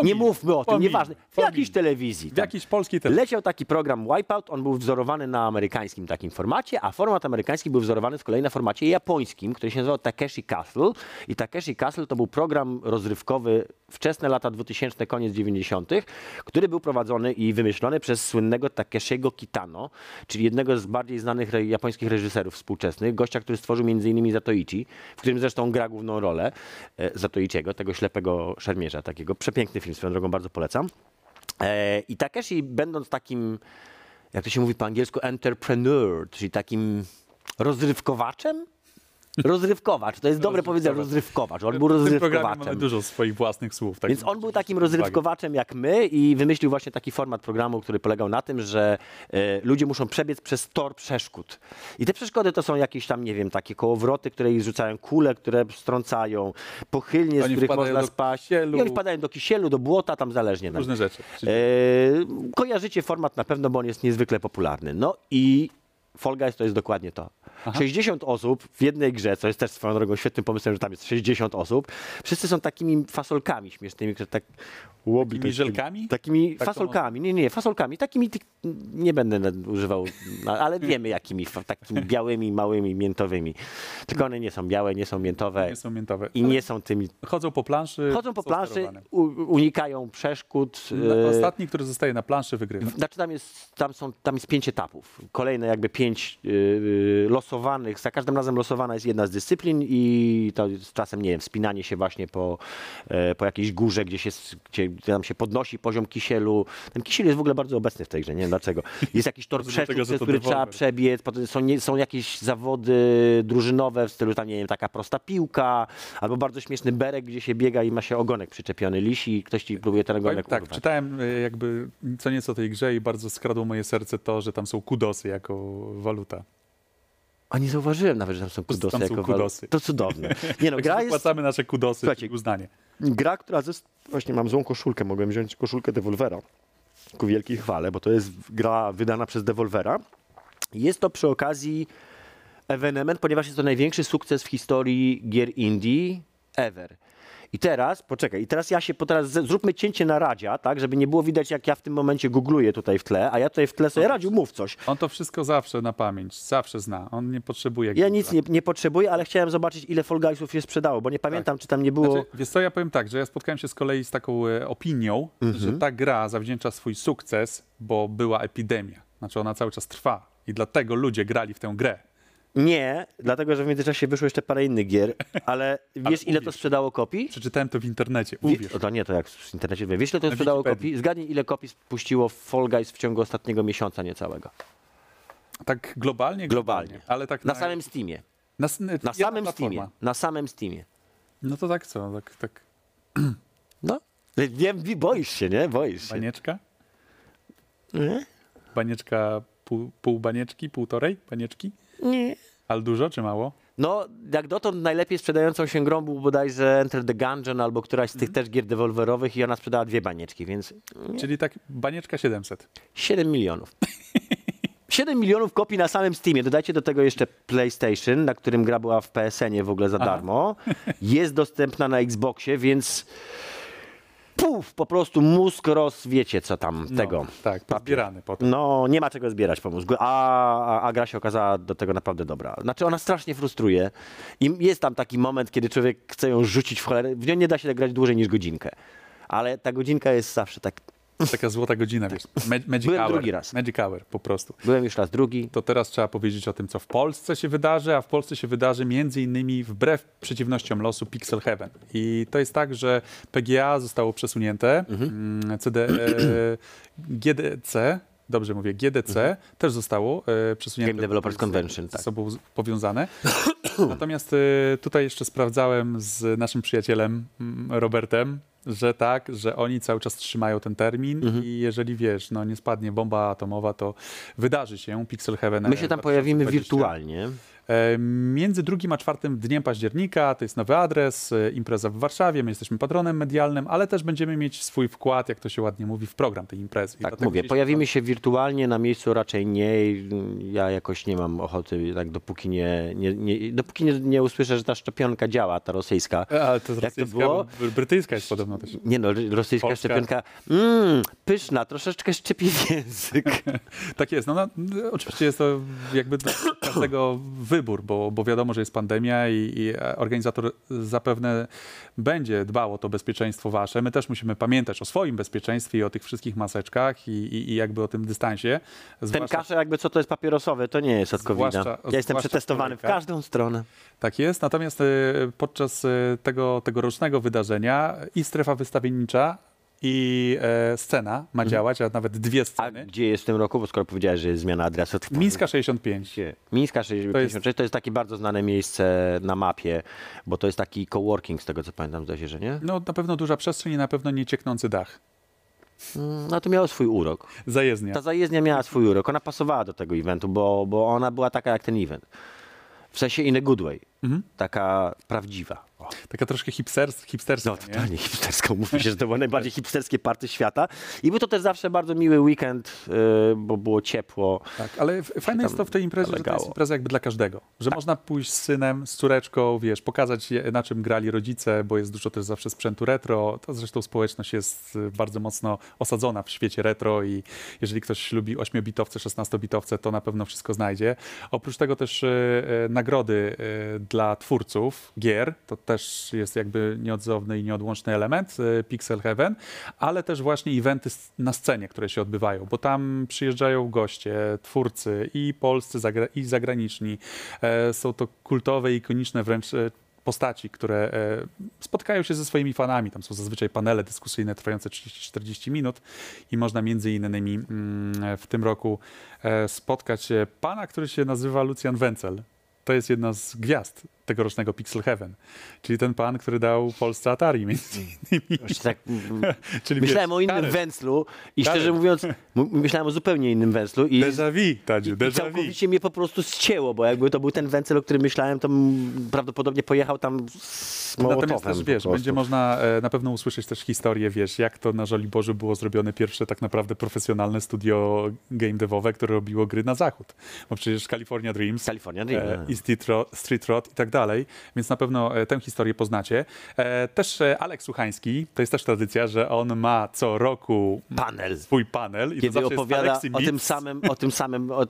Nie mówmy o tym, pomijmy, nieważne. W jakiejś telewizji. W tam. jakiejś polskiej telewizji. Leciał taki program Wipeout, on był wzorowany na amerykańskim takim formacie, a format amerykański był wzorowany z kolei na formacie japońskim, który się nazywał Takeshi Castle. I Takeshi Castle to był program rozrywkowy wczesne lata 2000, koniec 90., który był prowadzony i wymyślony przez słynnego Takeshiego Kitano, czyli jednego z bardziej znanych re- japońskich reżyserów współczesnych, gościa, który stworzył m.in. Zatoichi, w którym zresztą gra główną rolę e, Zatoichiego, tego ślepego szermierza takiego. Przepiękny film, swoją drogą bardzo polecam. E, I Takeshi, będąc takim, jak to się mówi po angielsku, entrepreneur, czyli takim rozrywkowaczem? Rozrywkowacz, to jest dobre powiedzenie, rozrywkowacz. On był rozrywkowaczem. mamy dużo swoich własnych słów. tak Więc on był takim rozrywkowaczem jak my i wymyślił właśnie taki format programu, który polegał na tym, że e, ludzie muszą przebiec przez tor przeszkód. I te przeszkody to są jakieś tam, nie wiem, takie kołowroty, które ich rzucają kule, które strącają, pochylnie, z których można spaść. kisielu. I oni wpadają do kisielu, do błota, tam zależnie. nam. Różne rzeczy. E, kojarzycie format na pewno, bo on jest niezwykle popularny. No i Fall Guys to jest dokładnie to. 60 osób w jednej grze, co jest też swoją drogą świetnym pomysłem, że tam jest 60 osób. Wszyscy są takimi fasolkami śmiesznymi, które tak łobi. Takimi żelkami? Takimi Tak fasolkami. Nie, nie, fasolkami. Takimi, tych, nie będę używał, no, ale wiemy jakimi. Takimi białymi, małymi, miętowymi. Tylko one nie są białe, nie są miętowe. Nie są miętowe. I nie są tymi... Chodzą po planszy. Chodzą po planszy, unikają przeszkód. E, Ostatni, który zostaje na planszy, wygrywa. znaczy tam jest, tam, są, tam jest pięć etapów. Kolejne jakby pięć yy, losowanych. Za każdym razem losowana jest jedna z dyscyplin i to jest czasem, nie wiem, wspinanie się właśnie po, e, po jakiejś górze, gdzie się, gdzie tam się podnosi poziom kisielu. Ten kisiel jest w ogóle bardzo obecny w tej grze, nie wiem dlaczego. Jest jakiś tor przeszkód, przez który trzeba przebiec. Są, nie, są jakieś zawody drużynowe w stylu tam, nie wiem, taka prosta piłka, albo bardzo śmieszny berek, gdzie się biega i ma się ogonek przyczepiony lisi i ktoś ci próbuje ten ogonek tak, urwać. czytałem y, jakby co nieco o tej grze i bardzo skradło moje serce to, że tam są kudosy jako waluta. A nie zauważyłem nawet, że tam są kudosy. Tam są jako kudosy. To cudowne. Nie no, gra jest... wypłacamy nasze kudosy, Słuchajcie, uznanie. Gra, która... Właśnie mam złą koszulkę, mogłem wziąć koszulkę Devolvera. Ku wielkiej chwale, bo to jest gra wydana przez Devolvera. Jest to przy okazji ewenement, ponieważ jest to największy sukces w historii gier indie ever. I teraz, poczekaj, i teraz ja się, teraz zróbmy cięcie na Radzia, tak, żeby nie było widać, jak ja w tym momencie googluję tutaj w tle, a ja tutaj w tle sobie, Radziu, mów coś. On to wszystko zawsze na pamięć, zawsze zna. On nie potrzebuje. Ja nic nie, nie potrzebuję, ale chciałem zobaczyć, ile Fall Guysów się sprzedało, bo nie pamiętam, czy tam nie było... Znaczy, wiesz co, ja powiem tak, że ja spotkałem się z kolei z taką e, opinią, Mhm. że ta gra zawdzięcza swój sukces, bo była epidemia. Znaczy ona cały czas trwa i dlatego ludzie grali w tę grę. Nie, dlatego że w międzyczasie wyszło jeszcze parę innych gier, ale wiesz ile to sprzedało kopii? Przeczytałem to w internecie, Wie- uwierz. o, to nie, to jak w internecie wiem. Wiesz ile to Na sprzedało Wikipedii. kopii? Zgadnij ile kopii spuściło Fall Guys w ciągu ostatniego miesiąca niecałego. Tak globalnie? Globalnie. Ale tak Na samym Steamie. Na, Na samym platforma. Steamie. Na samym Steamie. No to tak co, tak, tak. No. Wiem, boisz się, nie? Boisz się. Banieczka? Nie? Banieczka, pół, pół banieczki, półtorej banieczki? Nie. Ale dużo czy mało? No, jak dotąd najlepiej sprzedającą się grą był bodajże Enter the Gungeon albo któraś z tych też gier dewolwerowych i ona sprzedała dwie banieczki, więc Czyli tak banieczka 700. 7 milionów. 7 milionów kopii na samym Steamie. Dodajcie do tego jeszcze PlayStation, na którym gra była w PSN-ie w ogóle za darmo. Jest dostępna na Xboxie, więc puf, po prostu mózg roz, wiecie co tam tego. Tak, zbierany potem. No, nie ma czego zbierać po mózgu, a, a, a gra się okazała do tego naprawdę dobra. Znaczy ona strasznie frustruje i jest tam taki moment, kiedy człowiek chce ją rzucić w cholerę. W nią nie da się grać dłużej niż godzinkę. Ale ta godzinka jest zawsze tak... Taka złota godzina, wiesz. Ma- Magic Byłem Hour. drugi raz. Magic Hour, po prostu. Byłem już raz drugi. To teraz trzeba powiedzieć o tym, co w Polsce się wydarzy, a w Polsce się wydarzy między innymi wbrew przeciwnościom losu Pixel Heaven. I to jest tak, że PGA zostało przesunięte, mm, CD, e, GDC, dobrze mówię, GDC też zostało e, przesunięte. Game Developers Convention, tak. sobą z- powiązane. Natomiast e, tutaj jeszcze sprawdzałem z naszym przyjacielem mm, Robertem, że tak, że oni cały czas trzymają ten termin Mhm. i jeżeli wiesz, no nie spadnie bomba atomowa, to wydarzy się Pixel Heaven. My się tam pojawimy 2020. wirtualnie. E, Między 2 a 4 dniem października to jest nowy adres, e, impreza w Warszawie, my jesteśmy patronem medialnym, ale też będziemy mieć swój wkład, jak to się ładnie mówi, w program tej imprezy. Tak mówię, pojawimy się wirtualnie, na miejscu raczej nie. Ja jakoś nie mam ochoty, tak dopóki nie, nie, nie, dopóki nie, nie usłyszę, że ta szczepionka działa, ta rosyjska. tam- Ale to jest Jak to rosyjska, było? brytyjska jest podobno też. Nie no, rosyjska Polska. szczepionka, mmm, pyszna, troszeczkę szczypi język. Tak jest. No, no, oczywiście jest to jakby dla każdego wybór, bo, bo wiadomo, że jest pandemia i, i organizator zapewne będzie dbał o to bezpieczeństwo wasze. My też musimy pamiętać o swoim bezpieczeństwie i o tych wszystkich maseczkach i, i, i jakby o tym dystansie. Ten Zwłaszcza- kaszel jakby co to jest papierosowe, to nie jest od covid Ja jestem przetestowany w każdą stronę. Tak jest, natomiast e, podczas e, tego tegorocznego wydarzenia i strefa wystawiennicza i e, scena ma Mhm. działać, a nawet dwie A sceny. gdzie jest w tym roku? Bo skoro powiedziałeś, że jest zmiana adresu. To Mińska 65. Gdzie? Mińska 66 to jest takie bardzo znane miejsce na mapie, bo to jest taki coworking z tego co pamiętam, zdaje się, że nie? No na pewno duża przestrzeń i na pewno nie cieknący dach. Mm, No to miało swój urok. Zajezdnia. Ta zajezdnia miała swój urok. Ona pasowała do tego eventu, bo, bo ona była taka jak ten event. W sensie in a good way. Mhm. Taka prawdziwa. Taka troszkę hipsters, hipsterska, No nie? totalnie hipsterska. Mówi się, że to było najbardziej hipsterskie party świata. I był to też zawsze bardzo miły weekend, yy, bo było ciepło. Tak, ale fajne jest to w tej imprezie, że to jest impreza jakby dla każdego. Że można pójść z synem, z córeczką, wiesz, pokazać je- na czym grali rodzice, bo jest dużo też zawsze sprzętu retro. To zresztą społeczność jest y, bardzo mocno osadzona w świecie retro i jeżeli ktoś lubi 8-bitowce, 16-bitowce, to na pewno wszystko znajdzie. Oprócz tego też y, y, nagrody y, dla twórców gier, to też jest jakby nieodzowny i nieodłączny element y, Pixel Heaven, ale też właśnie eventy na scenie, które się odbywają, bo tam przyjeżdżają goście, twórcy i polscy, i zagraniczni. E, Są to kultowe, ikoniczne wręcz e, postaci, które e, spotkają się ze swoimi fanami. Tam są zazwyczaj panele dyskusyjne trwające 30-40 minut i można między innymi mm, w tym roku e, spotkać e, pana, który się nazywa Lucjan Wenzel. To jest jedna z gwiazd tegorocznego Pixel Heaven, czyli ten pan, który dał Polsce Atari między innymi. Właśnie tak, mm, Czyli myślałem wiesz, o innym węzlu i szczerze mówiąc, myślałem o zupełnie innym węzlu i, Déjà vu, Tadziu, déjà vu. całkowicie mnie po prostu ścięło, bo jakby to był ten węzel, o którym myślałem, to prawdopodobnie pojechał tam z Mołotowem. Natomiast też, wiesz, będzie można e, na pewno usłyszeć też historię, wiesz, jak to na Żoliborzu było zrobione pierwsze tak naprawdę profesjonalne studio game devowe, które robiło gry na zachód. Bo przecież California Dreams California Dream, e, no. i Street Rod, Street Rod i tak dalej, więc na pewno e, tę historię poznacie. E, też e, Alek Słuchański, to jest też tradycja, że on ma co roku Panel. swój panel i to Kiedy opowiada o tym samym, o tym samym, o,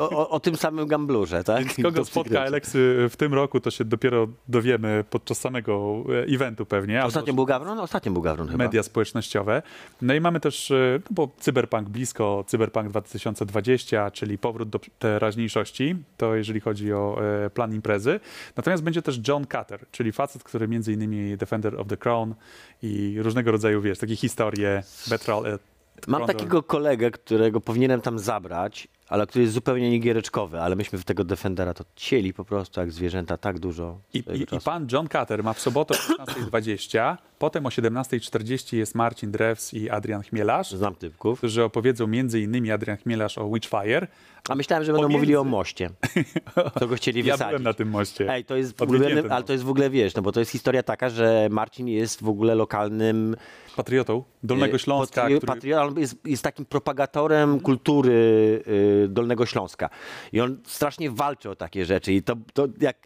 o, o, tym samym gamblurze, tak? Więc kogo spotka. Aleksy w tym roku, to się dopiero dowiemy podczas samego eventu pewnie. Ostatnio był Gawron? Ostatnio był Gawron chyba. media społecznościowe. No i mamy też, no bo Cyberpunk blisko, Cyberpunk 2020, czyli powrót do teraźniejszości, to jeżeli chodzi o plan imprezy. Natomiast będzie też John Cutter, czyli facet, który między innymi Defender of the Crown i różnego rodzaju, wiesz, takie historie, Betrayal at Mam takiego kolegę, którego powinienem tam zabrać, ale który jest zupełnie niegiereczkowy, ale myśmy w tego Defendera to cieli po prostu jak zwierzęta tak dużo. I, i, I pan John Cutter ma w sobotę o 16.20, potem o 17.40 jest Marcin Drews i Adrian Chmielarz. Znam typków. Którzy opowiedzą między innymi Adrian Chmielarz o Witchfire. A myślałem, że będą Pomiędzy- mówili o moście. To go chcieli Ja wysadzić. byłem na tym moście. Ej, to jest ulubiony, ale to jest w ogóle, wiesz, no bo to jest historia taka, że Marcin jest w ogóle lokalnym... Patriotą Dolnego e, Śląska, patri- który- jest, jest takim propagatorem kultury y, Dolnego Śląska. I on strasznie walczy o takie rzeczy. I to, to jak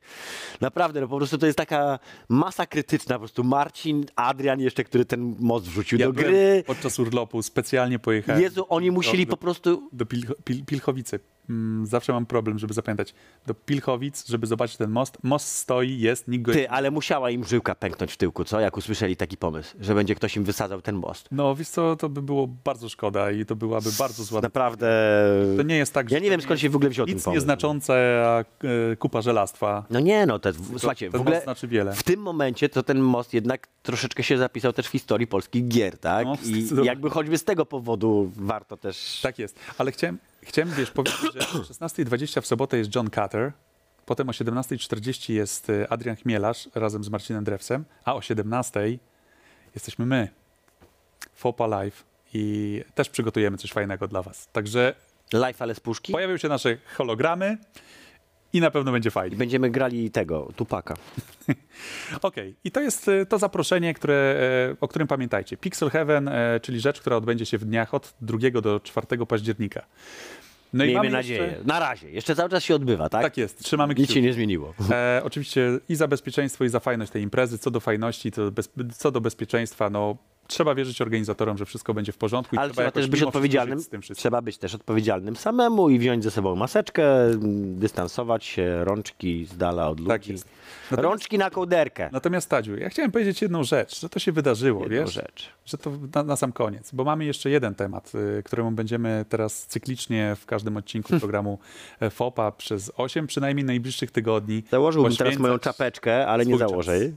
naprawdę, no po prostu to jest taka masa krytyczna. Po prostu Marcin, Adrian jeszcze, który ten most wrzucił Ja do gry. podczas urlopu specjalnie pojechałem. Jezu, oni musieli do, po prostu... Do Pilcho, Pil, Pilchowicy. Mm, zawsze mam problem, żeby zapamiętać. Do Pilchowic, żeby zobaczyć ten most. Most stoi, jest, nikt go Ty, ale musiała im żyłka pęknąć w tyłku, co? Jak usłyszeli taki pomysł, że będzie ktoś im wysadzał ten most. No, wiesz co, to by było bardzo szkoda i to byłaby bardzo zła... Naprawdę... To nie jest tak, że Ja nie wiem, skąd się w ogóle wziął ten nic pomysł. nieznaczące, a e, kupa żelastwa. No nie, no, to, To- słuchajcie, ten w ogóle most znaczy wiele. w tym momencie to ten most jednak troszeczkę się zapisał też w historii polskich gier, tak? No, I jakby choćby z tego powodu warto też... Tak jest. Ale chciałem, chciałem wiesz, powiedzieć, że o 16.20 w sobotę jest John Cutter, potem o 17.40 jest e, Adrian Chmielarz razem z Marcinem Drewsem, a o 17.00 jesteśmy my, Fopa Live i też przygotujemy coś fajnego dla was. Także Live, ale z puszki? pojawią się nasze hologramy i na pewno będzie fajnie. I będziemy grali tego, Tupaka. Okej, i to jest e, to zaproszenie, które, e, o którym pamiętajcie. Pixel Heaven, e, czyli rzecz, która odbędzie się w dniach od 2 do 4 października. No Miejmy mamy nadzieję. Jeszcze... Na razie. Jeszcze cały czas się odbywa, tak? Tak jest, trzymamy Nic kciuki. się nie zmieniło. E, oczywiście i za bezpieczeństwo, i za fajność tej imprezy. Co do fajności, to bez, co do bezpieczeństwa, no trzeba wierzyć organizatorom, że wszystko będzie w porządku. i Ale trzeba też być odpowiedzialnym. Trzeba być też odpowiedzialnym samemu i wziąć ze sobą maseczkę, dystansować się, rączki z dala od ludzi. Tak jest. Rączki na kołderkę. Natomiast Tadziu, ja chciałem powiedzieć jedną rzecz, że to się wydarzyło, Jedną wiesz? rzecz. Że to na, na sam koniec, bo mamy jeszcze jeden temat, y, któremu będziemy teraz cyklicznie w każdym odcinku programu e, FOPA przez 8 przynajmniej najbliższych tygodni Założyłbym teraz moją czapeczkę, ale nie założę jej.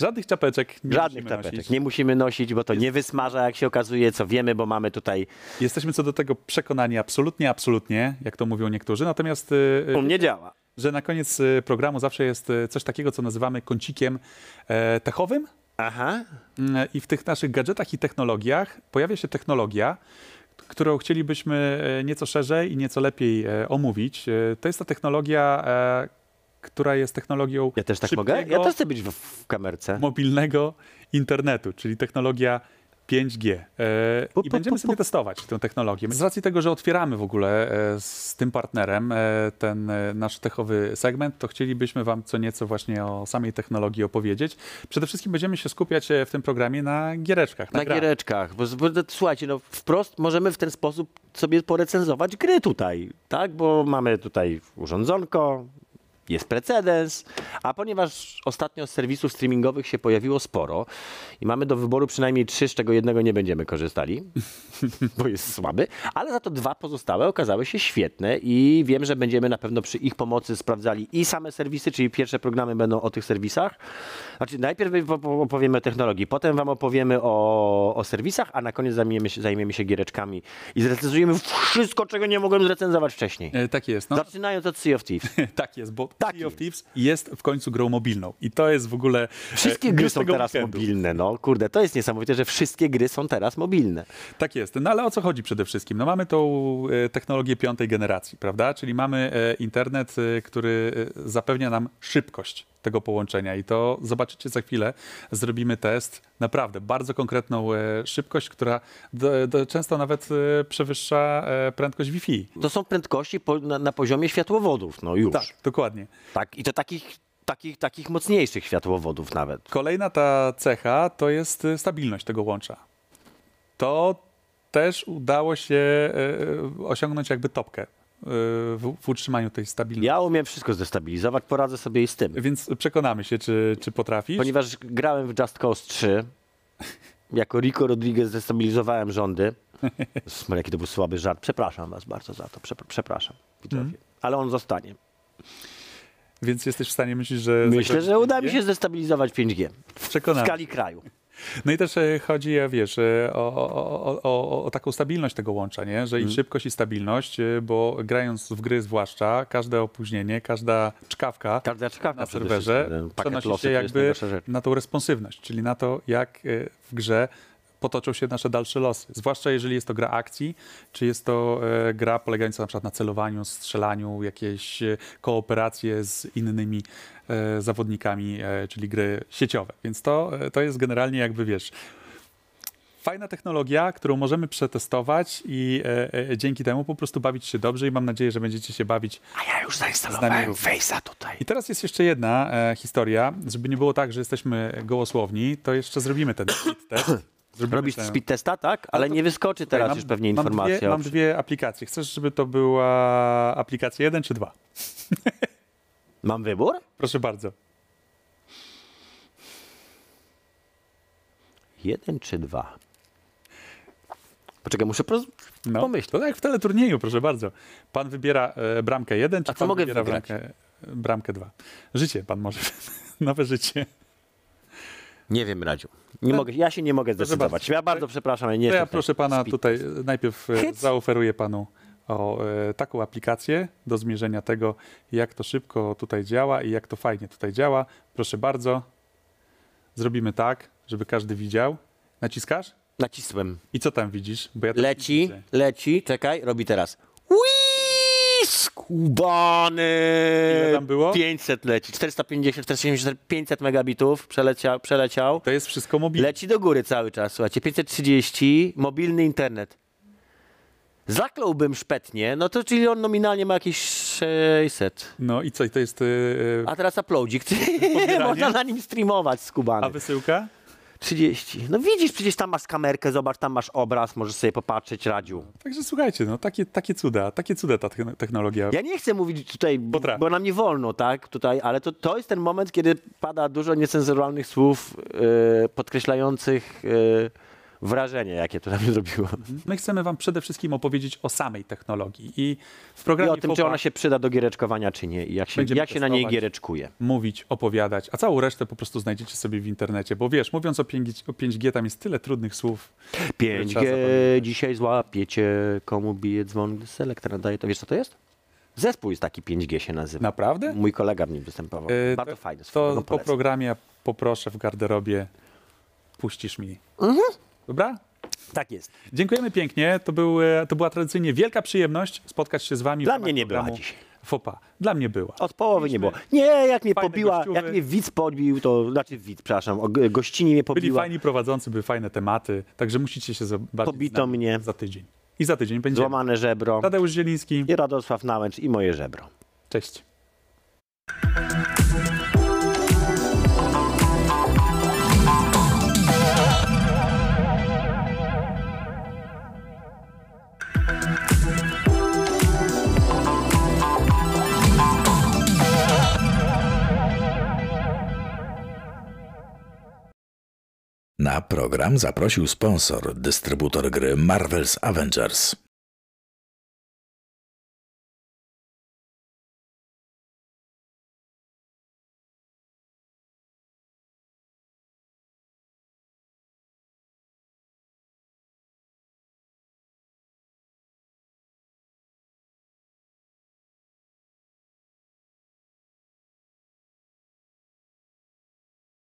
Żadnych czapeczek nie Żadnych musimy czapeczek. nosić. Nie musimy nosić, bo to nie wysmaża, jak się okazuje, co wiemy, bo mamy tutaj... Jesteśmy co do tego przekonani absolutnie, absolutnie, jak to mówią niektórzy. Natomiast y, U mnie działa. że na koniec y, programu zawsze jest y, coś takiego, co nazywamy kącikiem e, techowym. Aha. Mm, I w tych naszych gadżetach i technologiach pojawia się technologia, którą chcielibyśmy e, nieco szerzej i nieco lepiej e, omówić. To jest ta technologia, która jest technologią Ja też tak mogę? Ja też chcę być w, w kamerce. mobilnego internetu, czyli technologia 5G. E, Pu, I będziemy pu, sobie pu. testować tę technologię. Z racji tego, że otwieramy w ogóle e, z tym partnerem e, ten e, nasz techowy segment, to chcielibyśmy Wam co nieco właśnie o samej technologii opowiedzieć. Przede wszystkim będziemy się skupiać e, w tym programie na giereczkach. Na grach. giereczkach. Bo, bo, słuchajcie, no wprost możemy w ten sposób sobie porecenzować gry tutaj, tak? Bo mamy tutaj urządzonko, jest precedens, a ponieważ ostatnio z serwisów streamingowych się pojawiło sporo i mamy do wyboru przynajmniej trzy, z czego jednego nie będziemy korzystali, bo jest słaby, ale za to dwa pozostałe okazały się świetne i wiem, że będziemy na pewno przy ich pomocy sprawdzali i same serwisy, czyli pierwsze programy będą o tych serwisach. Znaczy najpierw po- po- opowiemy o technologii, potem wam opowiemy o, o serwisach, a na koniec zajmiemy się, zajmiemy się giereczkami i zrecenzujemy wszystko, czego nie mogłem zrecenzować wcześniej. E, Tak jest. No, Zaczynając od Sea of Thieves. tak jest, bo Sea of Thieves jest w końcu grą mobilną. I to jest w ogóle... e, Wszystkie news gry są teraz weekendu. mobilne, no kurde, to jest niesamowite, że wszystkie gry są teraz mobilne. Tak jest. No ale o co chodzi przede wszystkim? No mamy tą e, technologię piątej generacji, prawda? Czyli mamy e, internet, e, który e, zapewnia nam szybkość tego połączenia i to zobaczycie za chwilę. Zrobimy test. Naprawdę bardzo konkretną e, szybkość, która do, do, często nawet e, przewyższa e, prędkość Wi-Fi. To są prędkości po, na, na poziomie światłowodów, no już. Tak, dokładnie. Tak, i to takich, takich, takich mocniejszych światłowodów nawet. Kolejna ta cecha to jest stabilność tego łącza. To też udało się osiągnąć jakby topkę w, w utrzymaniu tej stabilności. Ja umiem wszystko zdestabilizować, poradzę sobie i z tym. Więc przekonamy się, czy, czy potrafisz. Ponieważ grałem w Just Cause 3, jako Rico Rodriguez zdestabilizowałem rządy. Smar, jaki to był słaby żart. Przepraszam was bardzo za to. Przep- Przepraszam. Mhm. Ale on zostanie. Więc jesteś w stanie myśleć, że... Myślę, że uda mi 5G? się zdestabilizować 5G. W Przekonamy. skali kraju. No i też e, chodzi, wiesz, e, o, o, o, o, taką stabilność tego łącza, nie? że i Mm. szybkość, i stabilność, e, bo grając w gry zwłaszcza, każde opóźnienie, każda czkawka, Każda czkawka na serwerze przenosi się jakby na tą responsywność, czyli na to, jak w grze potoczą się nasze dalsze losy. Zwłaszcza jeżeli jest to gra akcji, czy jest to e, gra polegająca na przykład na celowaniu, strzelaniu, jakieś e, kooperacje z innymi e, zawodnikami, e, czyli gry sieciowe. Więc to, e, to jest generalnie jakby, wiesz, fajna technologia, którą możemy przetestować i e, e, dzięki temu po prostu bawić się dobrze i mam nadzieję, że będziecie się bawić A ja już zainstalowałem również. Face'a tutaj. I teraz jest jeszcze jedna e, historia, żeby nie było tak, że jesteśmy gołosłowni, to jeszcze zrobimy ten test. Zrobimy Robisz ten- speed testa, tak? Ale nie wyskoczy teraz mam- już pewnie mam informacja. Dwie, mam dwie aplikacje. Chcesz, żeby to była aplikacja 1 czy 2? Mam wybór? Proszę bardzo. Jeden czy dwa? Poczekaj, muszę poroz... No, pomyśleć. To jak w teleturnieju, proszę bardzo. Pan wybiera e, bramkę 1, czy A co pan mogę wybiera wygrać? bramkę, bramkę 2? Życie pan może. Nowe życie. Nie wiem, Radziu. Nie mogę, ja się nie mogę zdecydować. Ja bardzo przepraszam, ale nie To ja proszę pana tutaj najpierw e, Hyc. zaoferuję panu o, e, taką aplikację do zmierzenia tego, jak to szybko tutaj działa i jak to fajnie tutaj działa. Proszę bardzo. Zrobimy tak, żeby każdy widział. Naciskasz? Nacisłem. I co tam widzisz? Bo ja Leci, leci, czekaj, robi teraz. Skubany! Ile tam było? 500 leci, 450, 470, 500 megabitów przeleciał, przeleciał. To jest wszystko mobilne. Leci do góry cały czas, słuchajcie, 530, mobilny internet. Zakląłbym szpetnie, no to czyli on nominalnie ma jakieś 600. No i co? I to jest... e, A teraz uploadzik, można na nim streamować skubany. A wysyłka? 30. No widzisz, przecież tam masz kamerkę, zobacz, tam masz obraz, możesz sobie popatrzeć, Radziu. Także słuchajcie, no takie, takie cuda, takie cuda ta techn- technologia. Ja nie chcę mówić tutaj, Potrafi. bo nam nie wolno, tak, tutaj, ale to, to jest ten moment, kiedy pada dużo niecenzuralnych słów e, podkreślających e, wrażenie, jakie to na mnie zrobiło. My chcemy wam przede wszystkim opowiedzieć o samej technologii i w I programie o tym, czy ona się przyda do giereczkowania, czy nie, i jak się, jak się na niej giereczkuje. mówić, opowiadać, a całą resztę po prostu znajdziecie sobie w internecie, bo wiesz, mówiąc o 5G, o 5G tam jest tyle trudnych słów. które trzeba 5G zapamiętać. dzisiaj złapiecie, komu bije dzwon, selektor nadaje. To wiesz, co to jest? Zespół jest taki 5G się nazywa. Naprawdę? Mój kolega w nim występował. E, Bardzo to- fajny. To po programie poproszę w garderobie, puścisz mi. Mhm. Dobra? Tak jest. Dziękujemy pięknie. To, był, e, to była tradycyjnie wielka przyjemność spotkać się z wami. Dla mnie nie była dzisiaj. FOPA. Dla mnie była. Od połowy nie było. Nie, jak mnie pobiła, jak mnie widz podbił, to znaczy widz, przepraszam, o- go- gościni mnie Byli pobiła. fajni prowadzący, były fajne tematy, także musicie się zobaczyć Pobito mnie. za tydzień. I za tydzień będzie Złamane żebro Tadeusz Zieliński. i Radosław Nałęcz i moje żebro. Cześć. Na program zaprosił sponsor, dystrybutor gry Marvel's Avengers.